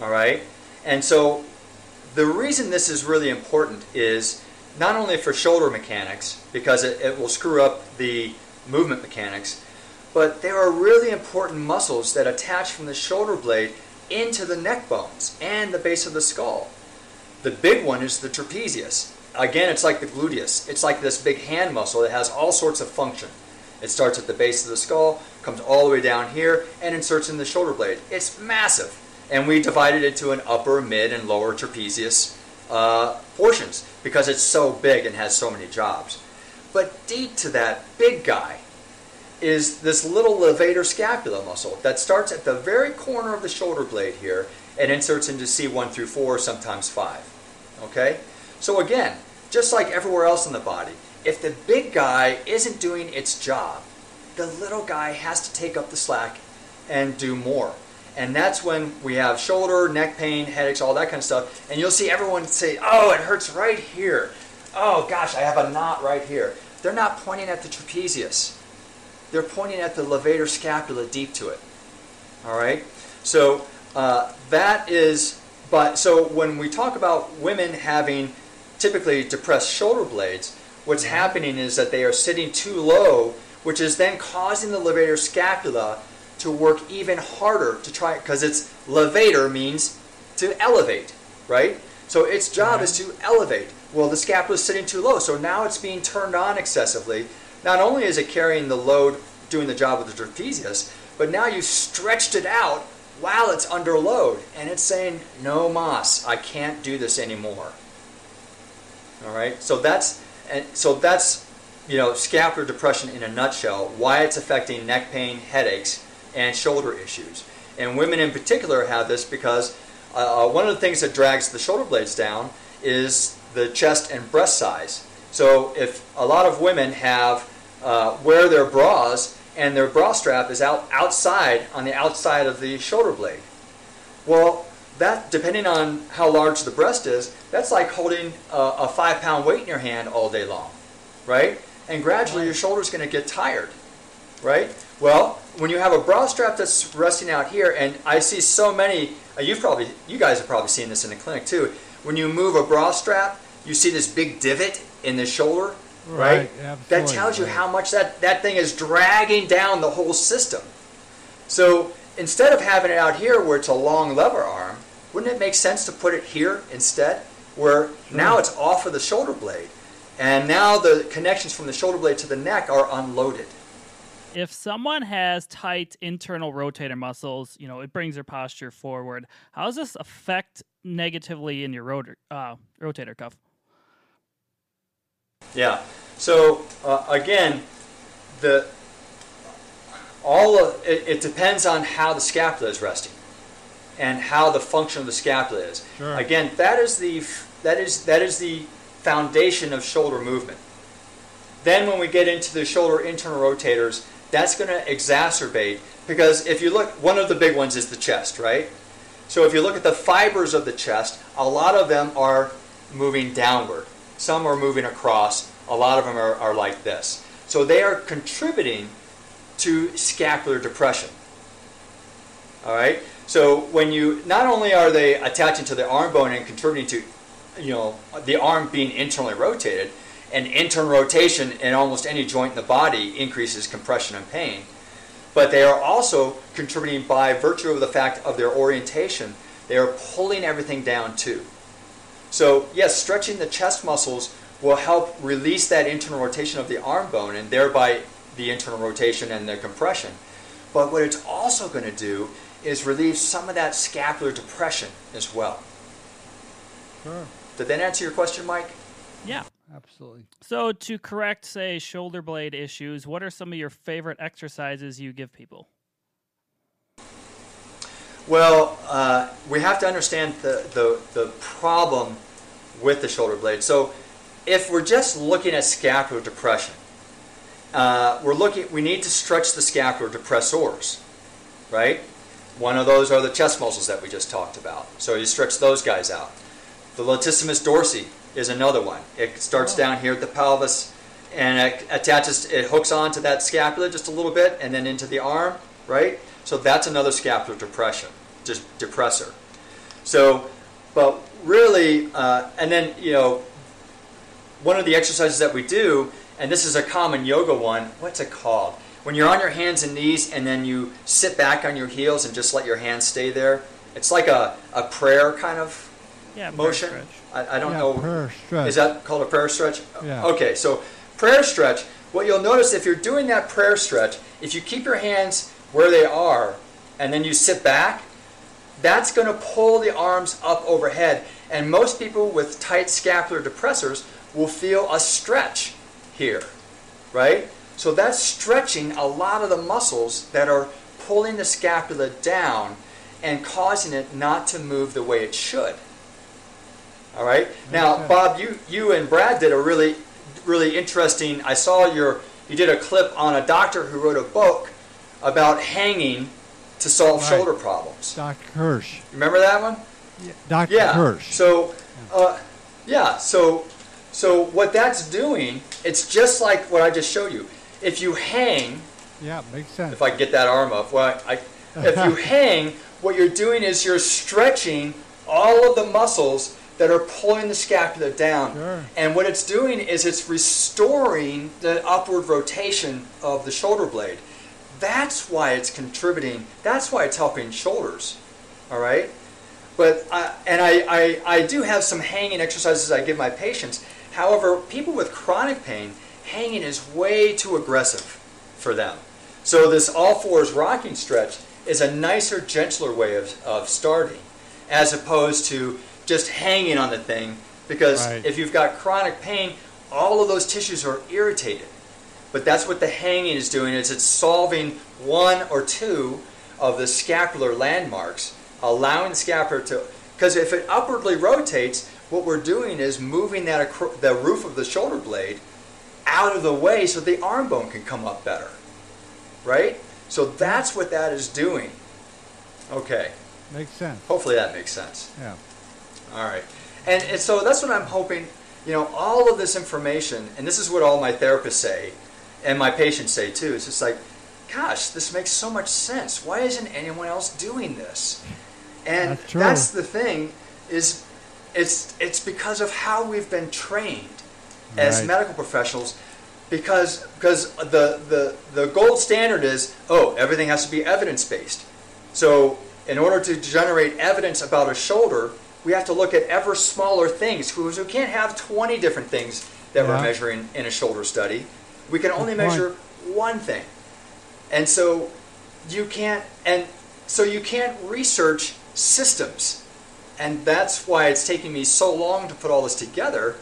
All right? And so the reason this is really important is not only for shoulder mechanics, because it, it will screw up the movement mechanics, but there are really important muscles that attach from the shoulder blade into the neck bones and the base of the skull. The big one is the trapezius. Again, it's like the gluteus. It's like this big hand muscle that has all sorts of function. It starts at the base of the skull, comes all the way down here, and inserts in the shoulder blade. It's massive. And we divided it into an upper, mid, and lower trapezius uh, portions because it's so big and has so many jobs. But deep to that big guy is this little levator scapula muscle that starts at the very corner of the shoulder blade here and inserts into C1 through 4, sometimes 5. Okay? So again, just like everywhere else in the body, if the big guy isn't doing its job, the little guy has to take up the slack and do more. And that's when we have shoulder, neck pain, headaches, all that kind of stuff. And you'll see everyone say, oh, it hurts right here. Oh, gosh, I have a knot right here. They're not pointing at the trapezius. They're pointing at the levator scapula deep to it. All right? So uh, that is, but so when we talk about women having typically depressed shoulder blades, what's happening is that they are sitting too low, which is then causing the levator scapula to work even harder to try because it's levator means to elevate, right? So its job right. is to elevate. Well, the scapula is sitting too low, so now it's being turned on excessively. Not only is it carrying the load, doing the job of the trapezius, but now you've stretched it out while it's under load, and it's saying, "No, Moss, I can't do this anymore." All right, so that's and so that's you know scapular depression in a nutshell. Why it's affecting neck pain, headaches, and shoulder issues. And women in particular have this because uh, uh, one of the things that drags the shoulder blades down is the chest and breast size. So if a lot of women have uh, wear their bras and their bra strap is out outside on the outside of the shoulder blade, well, that depending on how large the breast is, that's like holding a, a five pound weight in your hand all day long, right? And gradually your shoulder's going to get tired, right? Well, when you have a bra strap that's resting out here, and I see so many, uh, you've probably, you guys have probably seen this in the clinic too. When you move a bra strap, you see this big divot in the shoulder, right? right? That tells you how much that, that thing is dragging down the whole system. So instead of having it out here where it's a long lever arm, wouldn't it make sense to put it here instead? Where now it's off of the shoulder blade. And now the connections from the shoulder blade to the neck are unloaded if someone has tight internal rotator muscles, you know, it brings their posture forward. How does this affect negatively in your rotor, uh, rotator cuff? Yeah. So uh, again, the all of it, it, depends on how the scapula is resting and how the function of the scapula is. Sure. Again, that is the that is that is the foundation of shoulder movement. Then when we get into the shoulder internal rotators, that's going to exacerbate because if you look, one of the big ones is the chest, right? So if you look at the fibers of the chest, a lot of them are moving downward. Some are moving across. A lot of them are, are like this. So they are contributing to scapular depression. All right. So when you not only are they attaching to the arm bone and contributing to, you know, the arm being internally rotated, and internal rotation in almost any joint in the body increases compression and pain, but they are also contributing by virtue of the fact of their orientation. They are pulling everything down too. So yes, stretching the chest muscles will help release that internal rotation of the arm bone and thereby the internal rotation and the compression. But what it's also going to do is relieve some of that scapular depression as well. Sure. Did that answer your question, Mike? Yeah. Absolutely. So to correct, say, shoulder blade issues, what are some of your favorite exercises you give people? Well, uh, we have to understand the, the, the problem with the shoulder blade. So if we're just looking at scapular depression, uh, we're looking, we need to stretch the scapular depressors, right? One of those are the chest muscles that we just talked about. So you stretch those guys out. The latissimus dorsi is another one. It starts down here at the pelvis and it attaches, it hooks onto that scapula just a little bit and then into the arm, right? So that's another scapular depression, just depressor. So, but really, uh, and then, you know, one of the exercises that we do, and this is a common yoga one, what's it called? When you're on your hands and knees and then you sit back on your heels and just let your hands stay there. It's like a, a prayer kind of Yeah, motion. stretch. I, I don't yeah, know. prayer stretch. Is that called a prayer stretch? Yeah. Okay, so prayer stretch, what you'll notice if you're doing that prayer stretch, if you keep your hands where they are and then you sit back, that's going to pull the arms up overhead. And most people with tight scapular depressors will feel a stretch here, right? So that's stretching a lot of the muscles that are pulling the scapula down and causing it not to move the way it should. All right. Now. Bob, you you and Brad did a really really interesting. I saw your you did a clip on a doctor who wrote a book about hanging to solve Right. shoulder problems. Dr. Kirsch. Remember that one? Yeah. Dr. Yeah. Kirsch. So, uh, yeah. So, so what that's doing, it's just like what I just showed you. If you hang, yeah, makes sense. if I get that arm up, well, I, if you hang, what you're doing is you're stretching all of the muscles that are pulling the scapula down. Sure. And what it's doing is it's restoring the upward rotation of the shoulder blade. That's why it's contributing. That's why it's helping shoulders. All right. But I, and I, I, I do have some hanging exercises I give my patients. However, people with chronic pain, hanging is way too aggressive for them. So this all fours rocking stretch is a nicer, gentler way of, of starting, as opposed to just hanging on the thing. Because Right. if you've got chronic pain, all of those tissues are irritated. But that's what the hanging is doing is it's solving one or two of the scapular landmarks, allowing the scapula to because if it upwardly rotates, what we're doing is moving that the roof of the shoulder blade out of the way so the arm bone can come up better. Right? So that's what that is doing. Okay. makes sense. Hopefully that makes sense. Yeah. All right. And, and so that's what I'm hoping, you know, all of this information, and this is what all my therapists say, and my patients say too, it's just like, gosh, this makes so much sense. Why isn't anyone else doing this? And That's that's the thing, is it's it's because of how we've been trained as medical professionals because because the, the the gold standard is oh everything has to be evidence based so in order to generate evidence about a shoulder we have to look at ever smaller things because we can't have 20 different things that we're measuring in a shoulder study we can only measure one thing. And so you can't and so you can't research systems. And that's why it's taking me so long to put all this together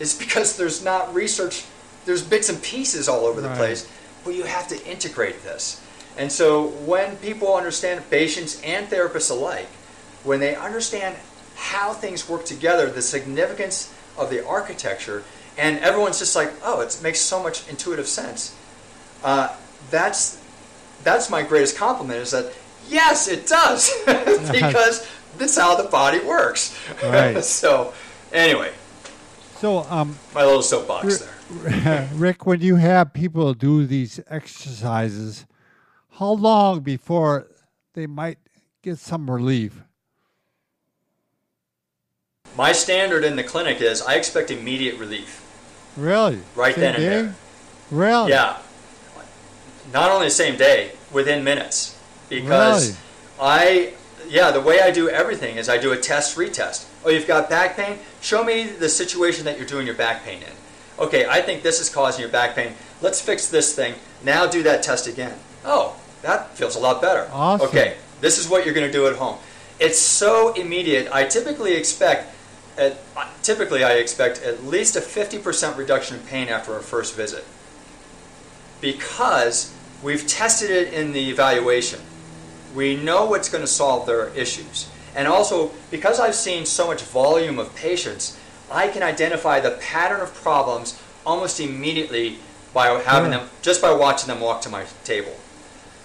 is because there's not research there's bits and pieces all over the Right. place but you have to integrate this. And so when people understand patients and therapists alike when they understand how things work together the significance of the architecture and everyone's just like oh it makes so much intuitive sense. Uh, that's that's my greatest compliment is that yes it does. Because that's how the body works. Right. so anyway. So, um, my little soapbox there. Rick, when you have people do these exercises, how long before they might get some relief? My standard in the clinic is I expect immediate relief. Really? Right Same then and day? there. Really? Yeah. Not only the same day, within minutes. Because Really? I, yeah, the way I do everything is I do a test retest. Oh, you've got back pain? Show me the situation that you're doing your back pain in. Okay, I think this is causing your back pain. Let's fix this thing. Now do that test again. Oh, that feels a lot better. Awesome. Okay, this is what you're going to do at home. It's so immediate. I typically expect, at, typically I expect at least a 50% reduction in pain after a first visit because we've tested it in the evaluation. We know what's going to solve their issues. And also, because I've seen so much volume of patients, I can identify the pattern of problems almost immediately by having Yeah. them, just by watching them walk to my table.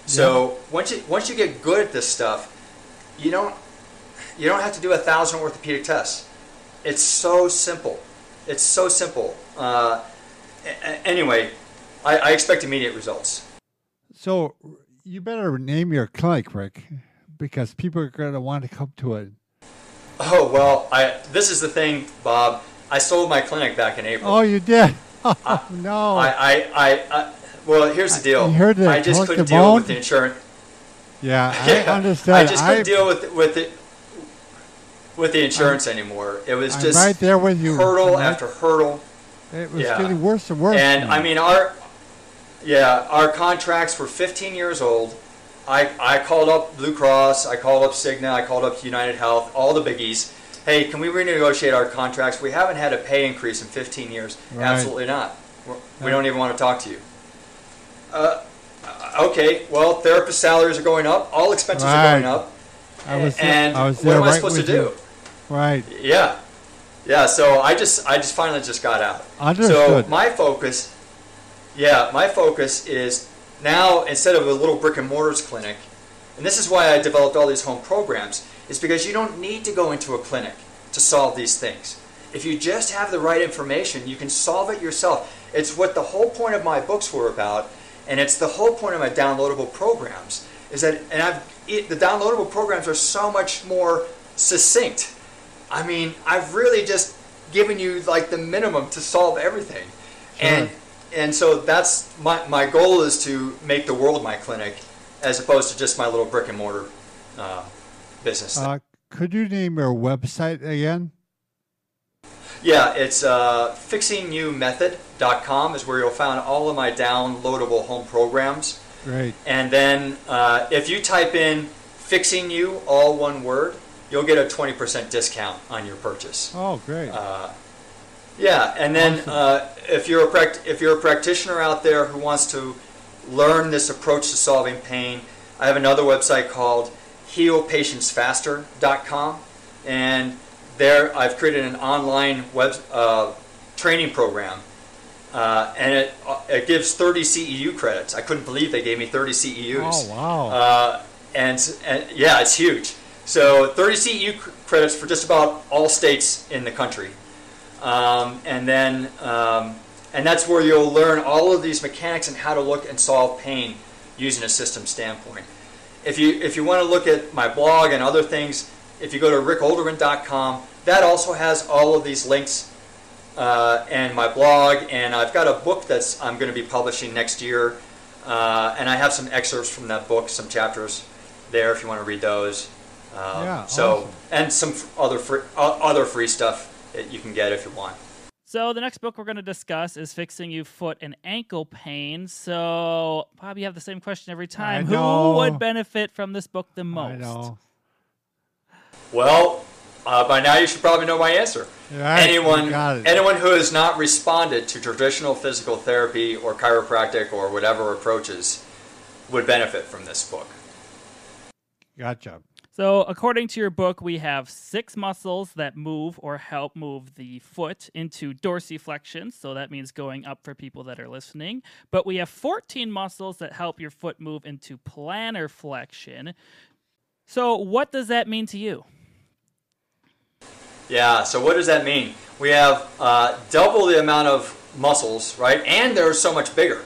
So once you once you get good at this stuff, you don't you don't have to do a thousand orthopedic tests. It's so simple. It's so simple. Uh, anyway, I, I expect immediate results. So you better name your clinic, Rick, because people are going to want to come to it. Oh well, I this is the thing, Bob. I sold my clinic back in April. Oh, you did? Oh, no. I, I, I, I well, here's the deal. You heard that I just couldn't deal bone? with the insurance. yeah, I Yeah, understand. I just couldn't deal with with it with the insurance anymore. It was I'm just right there with you. hurdle Right? after hurdle. It was yeah. getting worse and worse. And I mean, our yeah, our contracts were 15 years old. I, I called up Blue Cross, I called up Cigna, I called up United Health, all the biggies. Hey, can we renegotiate our contracts? We haven't had a pay increase in 15 years. Right. Absolutely not. We're, we don't even want to talk to you. Uh, okay, well, therapist salaries are going up, all expenses are going up. I was, and I was what am I right supposed to do? you. Right. Yeah, yeah. So I just, I just finally just got out. So Understood. my focus, yeah, my focus is now instead of a little brick and mortars clinic, and this is why I developed all these home programs, is because you don't need to go into a clinic to solve these things. If you just have the right information, you can solve it yourself. It's what the whole point of my books were about, and it's the whole point of my downloadable programs. Is that, and I've it, the downloadable programs are so much more succinct. I mean, I've really just given you like the minimum to solve everything. And and so that's my, my goal is to make the world my clinic as opposed to just my little brick and mortar uh, business. Uh, could you name your website again? yeah, it's uh, fixingyoumethod.com is where you'll find all of my downloadable home programs. Great. And then uh, if you type in fixing you, all one word, you'll get a 20% discount on your purchase. Oh, great. Uh, yeah, and then Awesome. uh, if you're a pract- if you're a practitioner out there who wants to learn this approach to solving pain, I have another website called HealPatientsFaster.com, and there I've created an online web uh, training program, uh, and it uh, it gives 30 CEU credits. I couldn't believe they gave me 30 CEUs. oh, wow. Uh, and, and yeah, it's huge. So 30 CEU credits for just about all states in the country. Um, and then, um, and that's where you'll learn all of these mechanics and how to look and solve pain using a system standpoint. If you, if you want to look at my blog and other things, if you go to rickolderman.com, that also has all of these links uh, and my blog, and I've got a book that's I'm going to be publishing next year, uh, and I have some excerpts from that book, some chapters there if you want to read those. Um, Yeah, so awesome. and some f- other free, uh, other free stuff that you can get if you want. So the next book we're going to discuss is fixing you foot and ankle pain. So Bob, you have the same question every time. Who would benefit from this book the most? I know. Well, uh, by now you should probably know my answer. Right, anyone, you got it. anyone who has not responded to traditional physical therapy or chiropractic or whatever approaches would benefit from this book. Gotcha. So, according to your book, we have six muscles that move or help move the foot into dorsiflexion. So, that means going up for people that are listening. But we have 14 muscles that help your foot move into plantar flexion. So, what does that mean to you? Yeah, so what does that mean? We have uh, double the amount of muscles, right? And they're so much bigger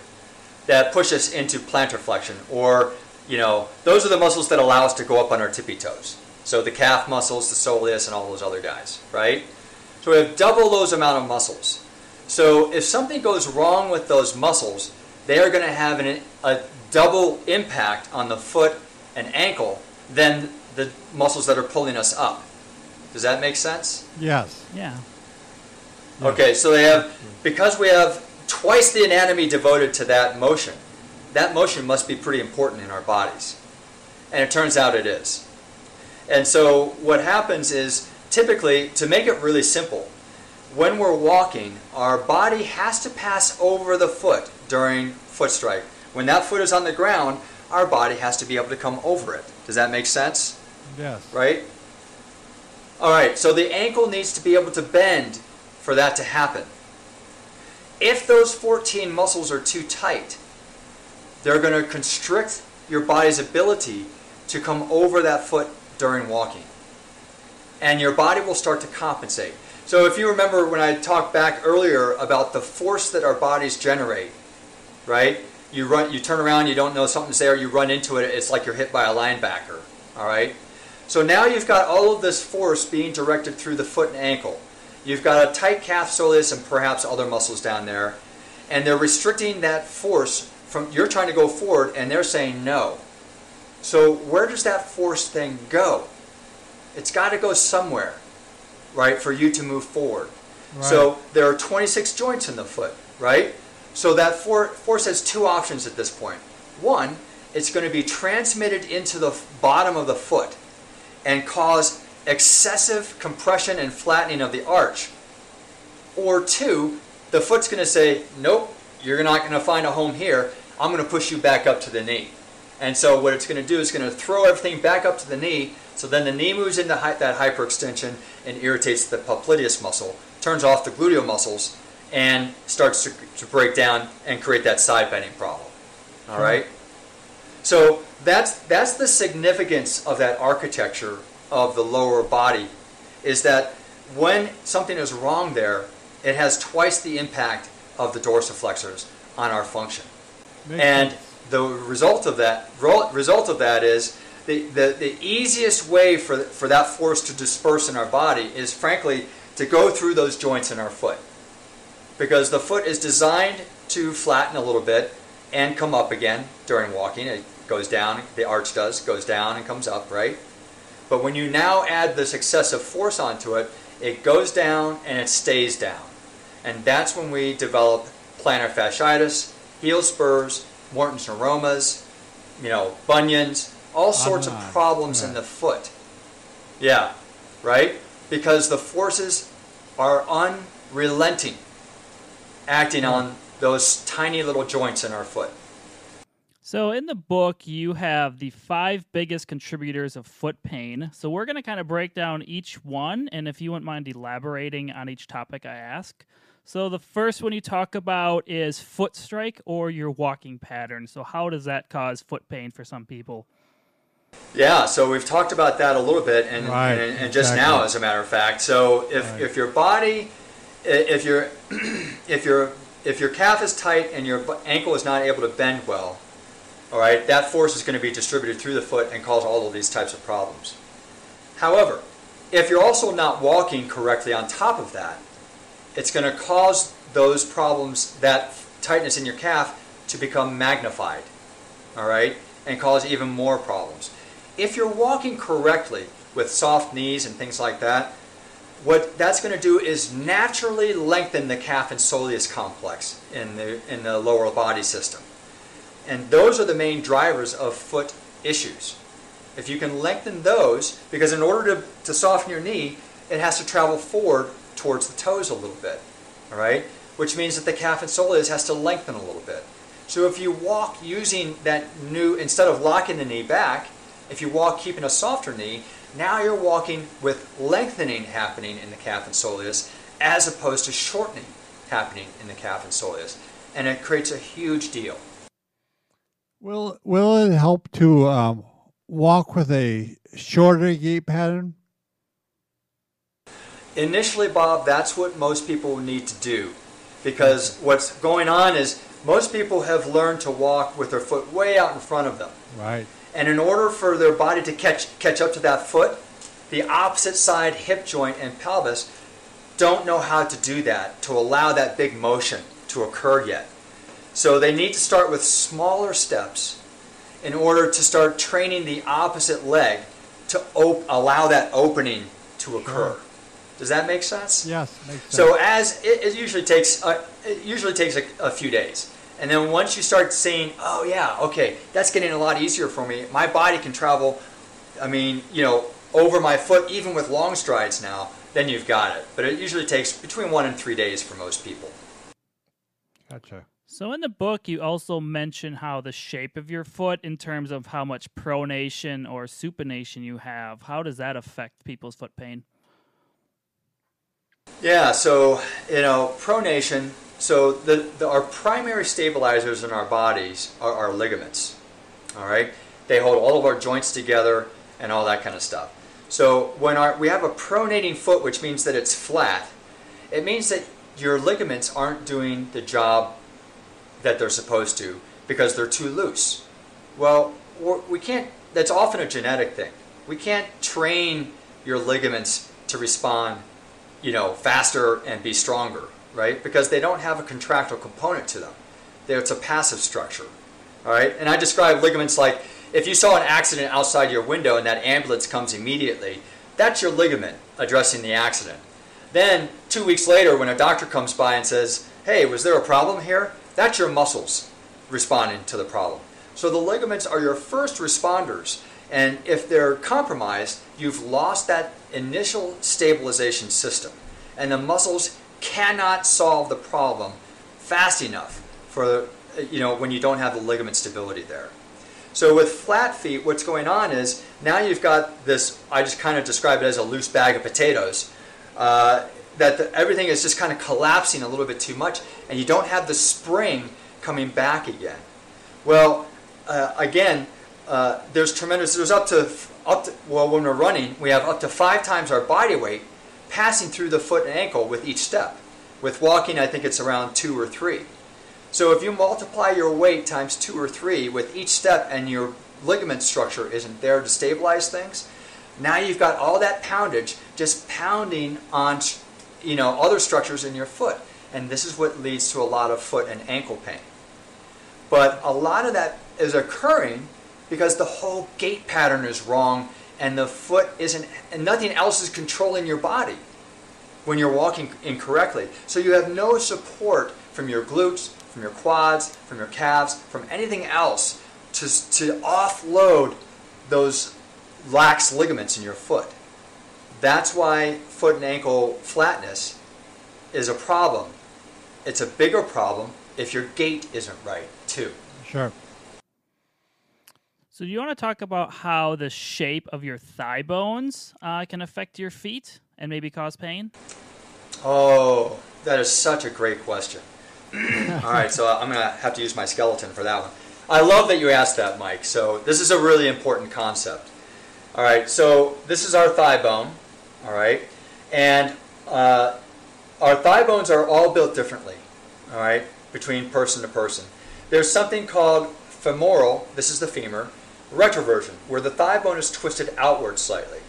that push us into plantar flexion or you know, those are the muscles that allow us to go up on our tippy toes. So the calf muscles, the soleus, and all those other guys, right? So we have double those amount of muscles. So if something goes wrong with those muscles, they are going to have an, a double impact on the foot and ankle than the muscles that are pulling us up. Does that make sense? Yes. Yeah. Okay, so they have, because we have twice the anatomy devoted to that motion, that motion must be pretty important in our bodies. And it turns out it is. And so what happens is typically, to make it really simple, when we're walking, our body has to pass over the foot during foot strike. When that foot is on the ground, our body has to be able to come over it. Does that make sense? Yes. Right? All right, so the ankle needs to be able to bend for that to happen. If those 14 muscles are too tight, they're going to constrict your body's ability to come over that foot during walking. And your body will start to compensate. So if you remember when I talked back earlier about the force that our bodies generate, right? You run you turn around, you don't know something's there, you run into it, it's like you're hit by a linebacker. All right? So now you've got all of this force being directed through the foot and ankle. You've got a tight calf soleus and perhaps other muscles down there, and they're restricting that force from you're trying to go forward and they're saying no. So where does that force thing go? It's got to go somewhere, right, for you to move forward. Right. So there are 26 joints in the foot, right? So that for, force has two options at this point. One, it's going to be transmitted into the bottom of the foot and cause excessive compression and flattening of the arch. Or two, the foot's going to say, nope, you're not going to find a home here. I'm going to push you back up to the knee. And so what it's going to do is going to throw everything back up to the knee. So then the knee moves into hy- that hyperextension and irritates the popliteus muscle, turns off the gluteal muscles, and starts to, to break down and create that side bending problem. All hmm. right. So that's that's the significance of that architecture of the lower body, is that when something is wrong there, it has twice the impact of the dorsiflexors on our function. Makes And sense. the result of that result of that is the, the, the easiest way for, for that force to disperse in our body is frankly to go through those joints in our foot. Because the foot is designed to flatten a little bit and come up again during walking. It goes down, the arch does, goes down and comes up, right? But when you now add this excessive force onto it, it goes down and it stays down. And that's when we develop plantar fasciitis, heel spurs, Morton's neuromas, you know, bunions, all sorts of problems in the foot. Yeah, right? Because the forces are unrelenting, acting on those tiny little joints in our foot. So in the book, you have the five biggest contributors of foot pain. So we're going to kind of break down each one, and if you wouldn't mind elaborating on each topic I ask. So the first one you talk about is foot strike or your walking pattern. So how does that cause foot pain for some people? Yeah, so we've talked about that a little bit, and, Right, and, and just exactly. now, as a matter of fact. So if, Right. if your body, if your if your if your calf is tight and your ankle is not able to bend well, all right, that force is going to be distributed through the foot and cause all of these types of problems. However, if you're also not walking correctly on top of that, it's going to cause those problems, that tightness in your calf, to become magnified all right, and cause even more problems. If you're walking correctly with soft knees and things like that, what that's going to do is naturally lengthen the calf and soleus complex in the in the lower body system. And those are the main drivers of foot issues. If you can lengthen those, because in order to, to soften your knee, it has to travel forward towards the toes a little bit. All right? Which means that the calf and soleus has to lengthen a little bit. So if you walk using that new, instead of locking the knee back, if you walk keeping a softer knee, now you're walking with lengthening happening in the calf and soleus as opposed to shortening happening in the calf and soleus. And it creates a huge deal. Will Will it help to um, walk with a shorter gait pattern? Initially, Bob, that's what most people need to do. Because what's going on is most people have learned to walk with their foot way out in front of them. Right. And in order for their body to catch, catch up to that foot, the opposite side hip joint and pelvis don't know how to do that to allow that big motion to occur yet. So they need to start with smaller steps in order to start training the opposite leg to op- allow that opening to occur. Sure. Does that make sense? Yes, makes sense. So as it, it usually takes, uh, it usually takes a, a few days, and then once you start seeing, oh yeah, okay, that's getting a lot easier for me. My body can travel. I mean, you know, over my foot even with long strides now. Then you've got it. But it usually takes between one and three days for most people. gotcha. So in the book, you also mention how the shape of your foot, in terms of how much pronation or supination you have, how does that affect people's foot pain? Yeah, so you know, pronation. So the, the our primary stabilizers in our bodies are our ligaments. All right, they hold all of our joints together and all that kind of stuff. So when our we have a pronating foot, which means that it's flat, it means that your ligaments aren't doing the job that they're supposed to because they're too loose. Well, we can't. That's often a genetic thing. We can't train your ligaments to respond you know, faster and be stronger, right? Because they don't have a contractile component to them. It's a passive structure, all right? And I describe ligaments like if you saw an accident outside your window and that ambulance comes immediately, that's your ligament addressing the accident. Then, two weeks later, when a doctor comes by and says, hey, was there a problem here? That's your muscles responding to the problem. So the ligaments are your first responders. And if they're compromised, you've lost that initial stabilization system. And the muscles cannot solve the problem fast enough for, you know, when you don't have the ligament stability there. So with flat feet, what's going on is now you've got this, I just kind of describe it as a loose bag of potatoes, uh, that the, everything is just kind of collapsing a little bit too much, and you don't have the spring coming back again. Well, uh, again, uh, there's tremendous, there's up to, up to, well, when we're running, we have up to five times our body weight passing through the foot and ankle with each step. With walking, I think it's around two or three. So if you multiply your weight times two or three with each step and your ligament structure isn't there to stabilize things, now you've got all that poundage just pounding on you know other structures in your foot. And this is what leads to a lot of foot and ankle pain. But a lot of that is occurring because the whole gait pattern is wrong and the foot isn't and nothing else is controlling your body when you're walking incorrectly. So you have no support from your glutes, from your quads, from your calves, from anything else to, to offload those lax ligaments in your foot. That's why foot and ankle flatness is a problem. It's a bigger problem if your gait isn't right, too. Sure. So, do you want to talk about how the shape of your thigh bones uh, can affect your feet and maybe cause pain? Oh, that is such a great question. All right, so I'm going to have to use my skeleton for that one. I love that you asked that, Mike. So, this is a really important concept. All right, so this is our thigh bone. All right, and uh, our thigh bones are all built differently. All right, between person to person. There's something called femoral, this is the femur, retroversion, where the thigh bone is twisted outward slightly.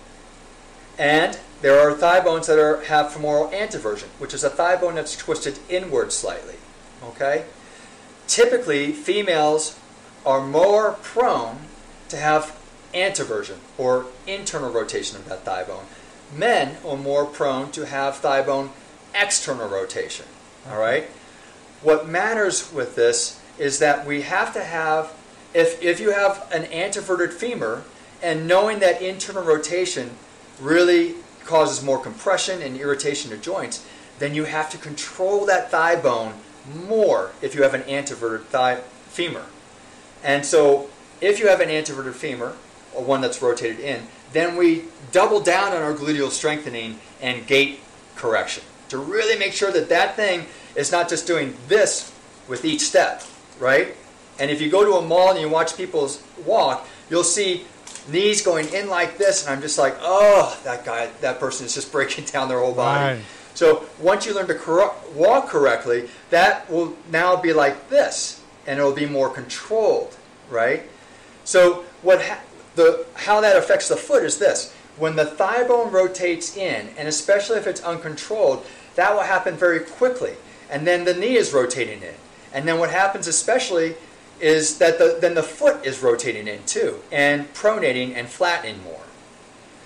And there are thigh bones that are, have femoral anteversion, which is a thigh bone that's twisted inward slightly. Okay? Typically, females are more prone to have anteversion or internal rotation of that thigh bone. Men are more prone to have thigh bone external rotation. All right? Mm-hmm. What matters with this is that we have to have, if, if you have an anteverted femur, and knowing that internal rotation really causes more compression and irritation to joints, then you have to control that thigh bone more if you have an anteverted thigh femur. And so, if you have an anteverted femur, or one that's rotated in, then we double down on our gluteal strengthening and gait correction to really make sure that that thing is not just doing this with each step, right? And if you go to a mall and you watch people walk, you'll see knees going in like this, and I'm just like, oh, that guy, that person is just breaking down their whole body. Right. So once you learn to cor- walk correctly, that will now be like this, and it'll be more controlled, right? So what ha- the how that affects the foot is this: when the thigh bone rotates in, and especially if it's uncontrolled, that will happen very quickly, and then the knee is rotating in, and then what happens especially is that the, then the foot is rotating in too, and pronating and flattening more.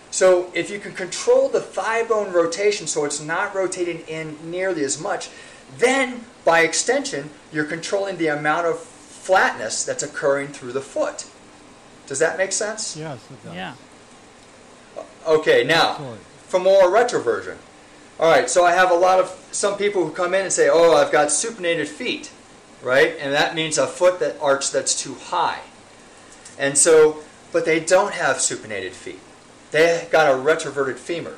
So if you can control the thigh bone rotation so it's not rotating in nearly as much, then by extension, you're controlling the amount of flatness that's occurring through the foot. Does that make sense? Yes, it does. Yeah. Okay, now, for more retroversion. All right, so I have a lot of some people who come in and say, "Oh, I've got supinated feet," right? And that means a foot that arch that's too high. And so, but they don't have supinated feet. They got a retroverted femur.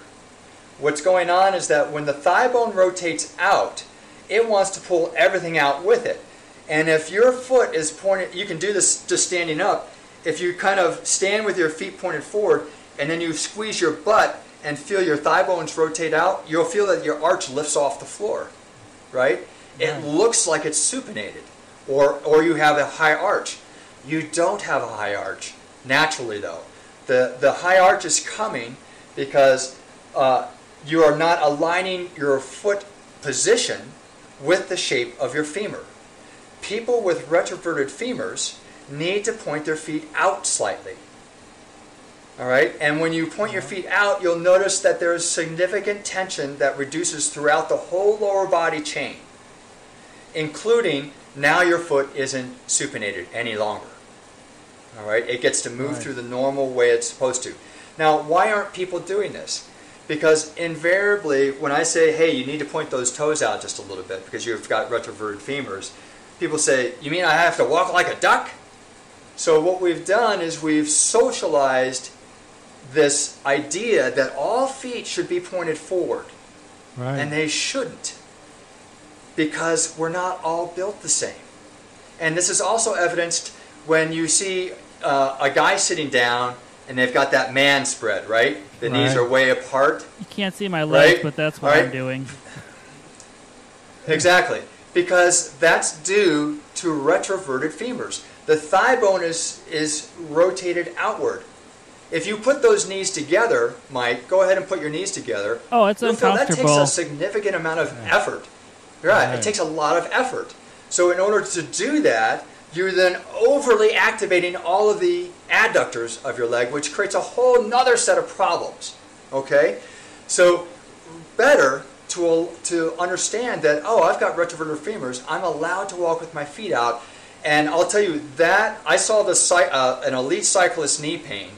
What's going on is that when the thigh bone rotates out, it wants to pull everything out with it. And if your foot is pointed, you can do this just standing up. If you kind of stand with your feet pointed forward and then you squeeze your butt and feel your thigh bones rotate out, you'll feel that your arch lifts off the floor, right? It Right. looks like it's supinated or, or you have a high arch. You don't have a high arch naturally, though. The, the high arch is coming because uh, you are not aligning your foot position with the shape of your femur. People with retroverted femurs need to point their feet out slightly. All right? And when you point your feet out, you'll notice that there is significant tension that reduces throughout the whole lower body chain, including now your foot isn't supinated any longer. All right? It gets to move Right. through the normal way it's supposed to. Now, why aren't people doing this? Because invariably, when I say, hey, you need to point those toes out just a little bit because you've got retroverted femurs, people say, you mean I have to walk like a duck? So, what we've done is we've socialized this idea that all feet should be pointed forward, Right. and they shouldn't because we're not all built the same. And this is also evidenced when you see uh, a guy sitting down and they've got that man spread, right? The knees are way apart. You can't see my legs, Right? but that's what Right? I'm doing. Exactly. Because that's due to retroverted femurs. The thigh bone is, is rotated outward. If you put those knees together, Mike, go ahead and put your knees together. Oh, it's You'll feel that takes a significant amount of effort. Right, Right. it takes a lot of effort. So in order to do that, you're then overly activating all of the adductors of your leg, which creates a whole nother set of problems. Okay? So better to, to understand that, oh, I've got retroverted femurs, I'm allowed to walk with my feet out. And I'll tell you that I saw the, uh, an elite cyclist knee pain.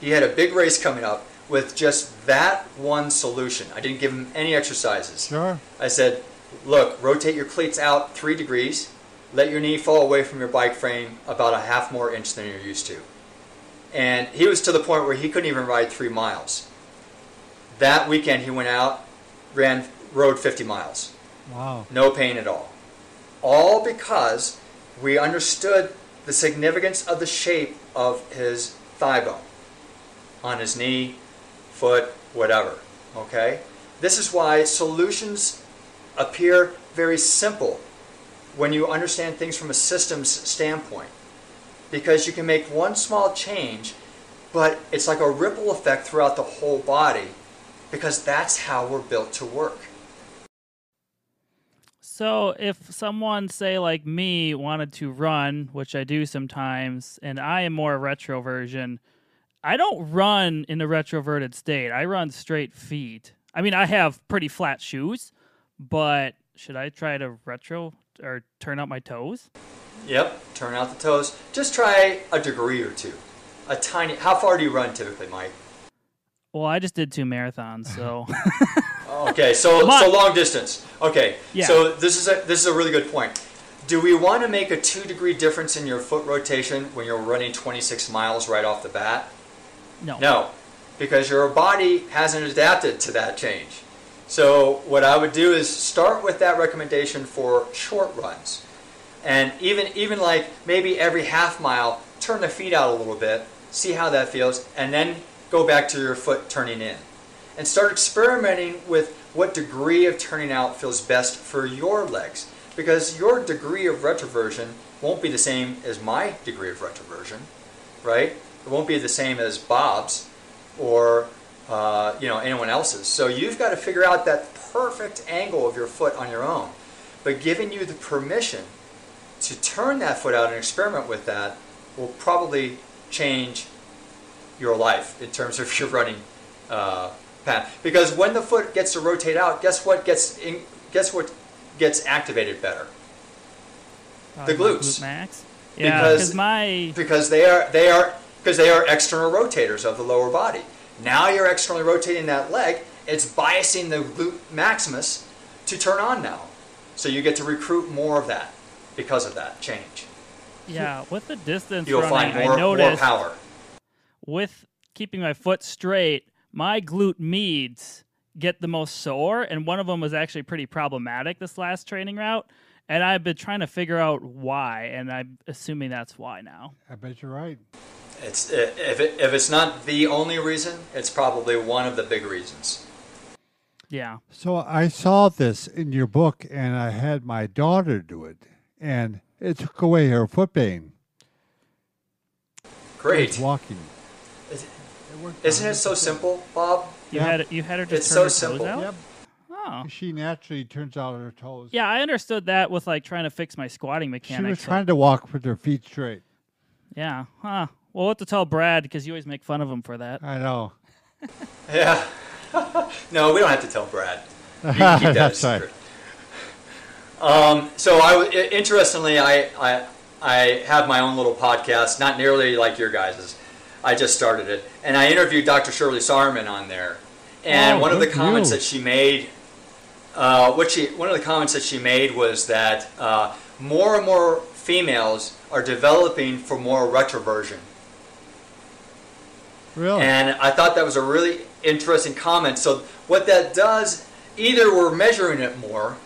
He had a big race coming up with just that one solution. I didn't give him any exercises. Sure. I said, look, rotate your cleats out three degrees, let your knee fall away from your bike frame about a half more inch than you're used to. And he was to the point where he couldn't even ride three miles. That weekend he went out, ran, rode 50 miles. Wow. No pain at all. All because we understood the significance of the shape of his thigh bone on his knee, foot, whatever. Okay? This is why solutions appear very simple when you understand things from a systems standpoint. Because you can make one small change, but it's like a ripple effect throughout the whole body because that's how we're built to work. So if someone, say like me, wanted to run, which I do sometimes, and I am more retroversion, I don't run in a retroverted state. I run straight feet. I mean, I have pretty flat shoes, but should I try to retro or turn out my toes? Yep, turn out the toes. Just try a degree or two. A tiny. How far do you run typically, Mike? Well, I just did two marathons, so Okay, so so long distance. Okay, Yeah. so this is a this is a really good point. Do we want to make a two degree difference in your foot rotation when you're running 26 miles right off the bat? no. No, because your body hasn't adapted to that change. So what I would do is start with that recommendation for short runs, and even even like maybe every half mile, turn the feet out a little bit, see how that feels, and then go back to your foot turning in. and start experimenting with what degree of turning out feels best for your legs. Because your degree of retroversion won't be the same as my degree of retroversion, right? It won't be the same as Bob's or uh, you know anyone else's. So you've got to figure out that perfect angle of your foot on your own. But giving you the permission to turn that foot out and experiment with that will probably change your life in terms of your running uh, path. Because when the foot gets to rotate out, guess what gets in, guess what gets activated better? Uh, The glutes. glute max. Yeah, because my Because they are they are because they are external rotators of the lower body. Now you're externally rotating that leg. It's biasing the glute maximus to turn on now. So you get to recruit more of that because of that change. yeah with the distance You'll running, find more, I more noticed power. with keeping my foot straight, my glute meads get the most sore, and one of them was actually pretty problematic this last training route. And I've been trying to figure out why, and I'm assuming that's why now. I bet you're right. It's uh, if it, if it's not the only reason, it's probably one of the big reasons. Yeah. So I saw this in your book, and I had my daughter do it, and it took away her foot pain. Great. Walking. Is- It worked Isn't it so simple, Bob? You Yeah. had you had her just It's turn so her toes simple. out. Yep. Oh. She naturally turns out her toes. Yeah, I understood that with like trying to fix my squatting mechanics. She mechanics. was but- trying to walk with her feet straight. Yeah. Huh. Well, what to tell Brad because you always make fun of him for that. I know. Yeah. no, we don't have to tell Brad. You can keep that That's right. secret. Um, so I, w- i- interestingly, I, I, I have my own little podcast, not nearly like your guys's. I just started it, and I interviewed Dr. Shirley Sahrmann on there. And Oh, one of the comments you. that she made, uh, what she, one of the comments that she made was that uh, more and more females are developing for more retroversion. Really? And I thought that was a really interesting comment. So what that does, either we're measuring it more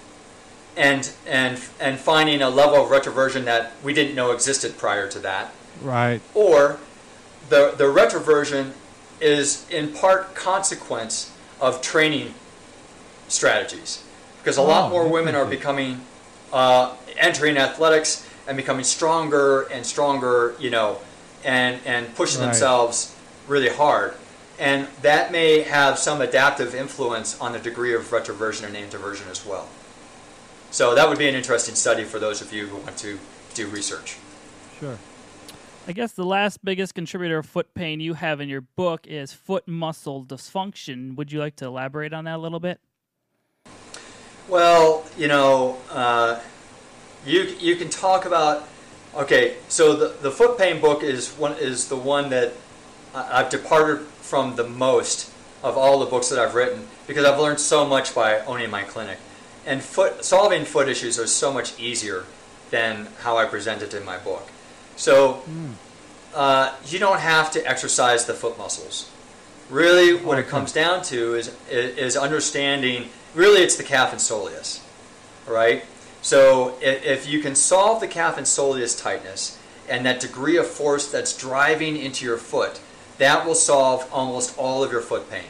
and and and finding a level of retroversion that we didn't know existed prior to that, right. or the the retroversion is in part consequence of training strategies. Because a lot Oh, more women are becoming uh, entering athletics and becoming stronger and stronger, you know, and and pushing Right. themselves really hard. And that may have some adaptive influence on the degree of retroversion and anteversion as well. So that would be an interesting study for those of you who want to do research. Sure. I guess the last biggest contributor of foot pain you have in your book is foot muscle dysfunction. Would you like to elaborate on that a little bit? Well, you know, uh, you you can talk about. Okay, so the the foot pain book is one is the one that I've departed from the most of all the books that I've written because I've learned so much by owning my clinic, and foot solving foot issues are so much easier than how I present it in my book. So uh, you don't have to exercise the foot muscles. Really, what it comes down to is is understanding. Really, it's the calf and soleus, right? So if you can solve the calf and soleus tightness and that degree of force that's driving into your foot, that will solve almost all of your foot pain.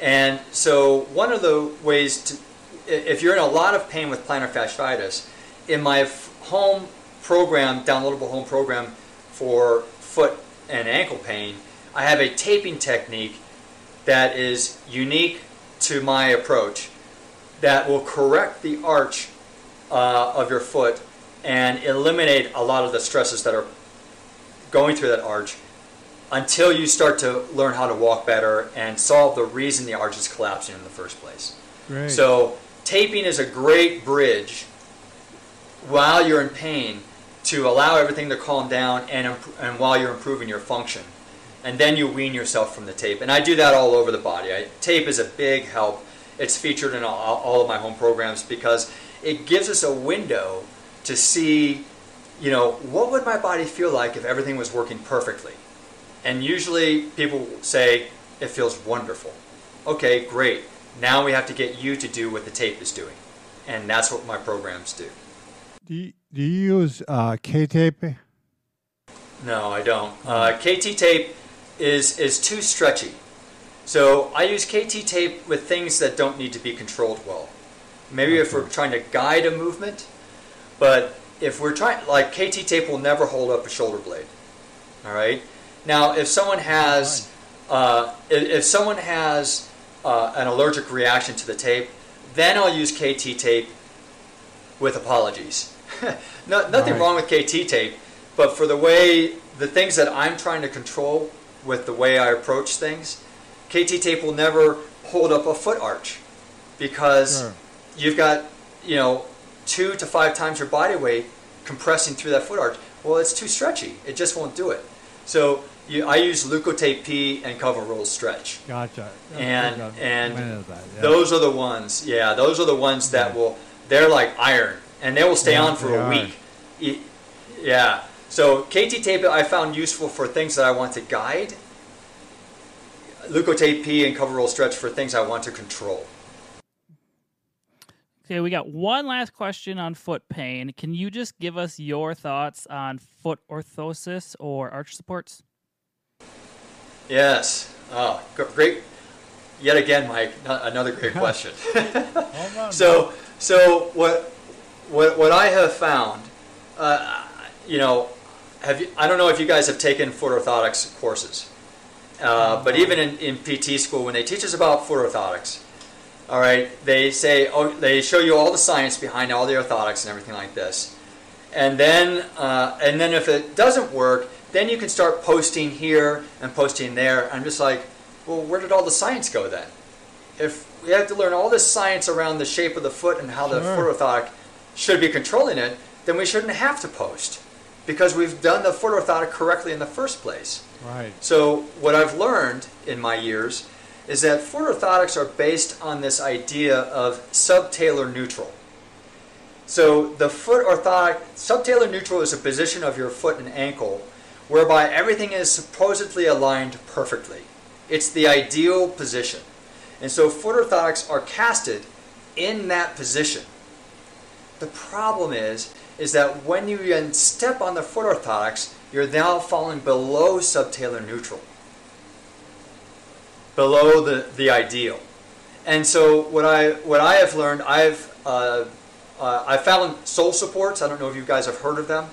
And so one of the ways to, if you're in a lot of pain with plantar fasciitis, in my home program, downloadable home program for foot and ankle pain, I have a taping technique that is unique to my approach that will correct the arch uh, of your foot and eliminate a lot of the stresses that are going through that arch until you start to learn how to walk better and solve the reason the arch is collapsing in the first place. Great. So taping is a great bridge while you're in pain to allow everything to calm down and, imp- and while you're improving your function. And then you wean yourself from the tape. And I do that all over the body. I, tape is a big help. It's featured in all, all of my home programs because it gives us a window to see, you know, what would my body feel like if everything was working perfectly? And usually people say, it feels wonderful. Okay, great. Now we have to get you to do what the tape is doing. And that's what my programs do. do, you, do you use uh, K-tape? No, I don't. Uh, KT tape is is too stretchy. So I use KT tape with things that don't need to be controlled well. Maybe if we're trying to guide a movement, but if we're trying, like KT tape will never hold up a shoulder blade. All right. Now, if someone has, uh, if, someone has uh, an allergic reaction to the tape, then I'll use KT tape with apologies. no, nothing Right. wrong with KT tape, but for the way the things that I'm trying to control with the way I approach things, KT tape will never hold up a foot arch because Sure. you've got you know two to five times your body weight compressing through that foot arch. Well, it's too stretchy. It just won't do it. So you, I use Leukotape P and Cover Roll Stretch. Gotcha. And- Okay. and that, yeah. Those are the ones, yeah, those are the ones that will, they're like iron, and they will stay Yeah, on for a are. week. Y- Yeah, so KT tape I found useful for things that I want to guide. Leukotape P and Cover Roll Stretch for things I want to control. Okay, we got one last question on foot pain. Can you just give us your thoughts on foot orthosis or arch supports? Yes, oh, great, yet again, Mike, another great question. On. So, so what, what, what I have found, uh, you know, have you, I don't know if you guys have taken foot orthotics courses, uh, but even in, in PT school, when they teach us about foot orthotics, all right, they say, oh, they show you all the science behind all the orthotics and everything like this, and then, uh, and then if it doesn't work, then you can start posting here and posting there. I'm just like, well, where did all the science go then? if we have to learn all this science around the shape of the foot and how the foot orthotic should be controlling it, then we shouldn't have to post because we've done the foot orthotic correctly in the first place. Right. So what I've learned in my years is that foot orthotics are based on this idea of subtalar neutral. So the foot orthotic, subtalar neutral is a position of your foot and ankle whereby everything is supposedly aligned perfectly. It's the ideal position. And so foot orthotics are casted in that position. The problem is, is that when you then step on the foot orthotics, you're now falling below subtalar neutral, below the, the ideal. And so what I what I have learned, I've uh, uh, I found Sole Supports. I don't know if you guys have heard of them,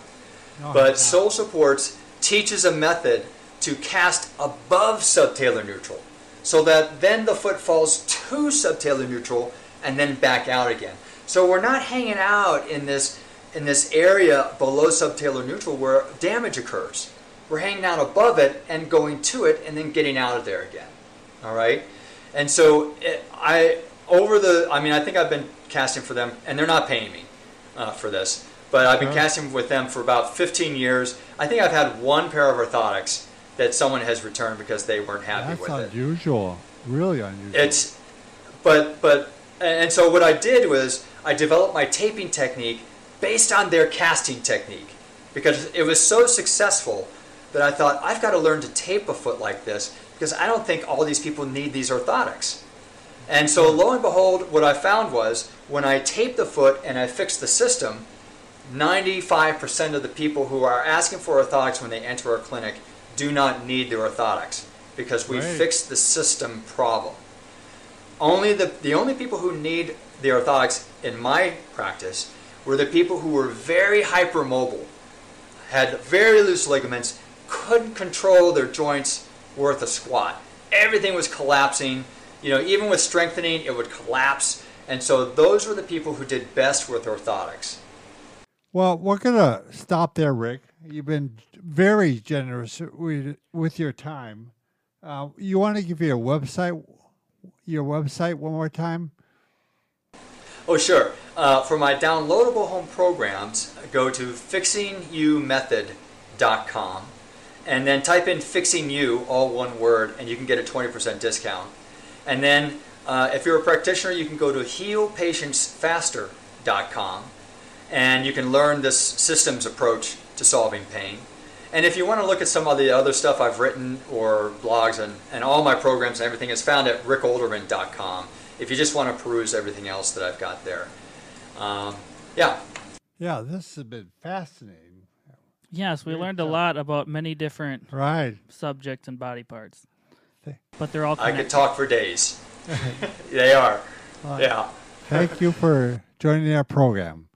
No, but Sole Supports teaches a method to cast above subtalar neutral, so that then the foot falls to subtalar neutral and then back out again. So we're not hanging out in this in this area below subtalar neutral where damage occurs. We're hanging out above it and going to it and then getting out of there again. All right, and so it, I over the I mean I think I've been casting for them and they're not paying me uh, for this, but I've been casting with them for about 15 years. I think I've had one pair of orthotics that someone has returned because they weren't happy That's with it. That's unusual. Really unusual. It's, but but and so what I did was I developed my taping technique based on their casting technique because it was so successful that I thought I've got to learn to tape a foot like this because I don't think all these people need these orthotics. And so lo and behold, what I found was when I taped the foot and I fixed the system, 95% of the people who are asking for orthotics when they enter our clinic do not need the orthotics because we Great. fixed the system problem. Only the, the only people who need the orthotics in my practice were the people who were very hypermobile, had very loose ligaments, couldn't control their joints worth a squat. Everything was collapsing. You know, even with strengthening, it would collapse. And so those were the people who did best with orthotics. Well, we're gonna stop there, Rick. You've been very generous with with your time. Uh, you want to give your website, your website one more time? Oh, sure. Uh, for my downloadable home programs, go to fixingyoumethod.com and then type in fixing you, all one word, and you can get a 20% discount. And then uh, if you're a practitioner, you can go to healpatientsfaster.com and you can learn this systems approach to solving pain. And if you want to look at some of the other stuff I've written or blogs and, and all my programs and everything is found at rickolderman.com if you just want to peruse everything else that I've got there. Um, yeah, Yeah, this has been fascinating. Yes, we learned a lot about many different Right. subjects and body parts. but they're all I could talk for days. they are. Uh, Yeah. Thank you for joining our program.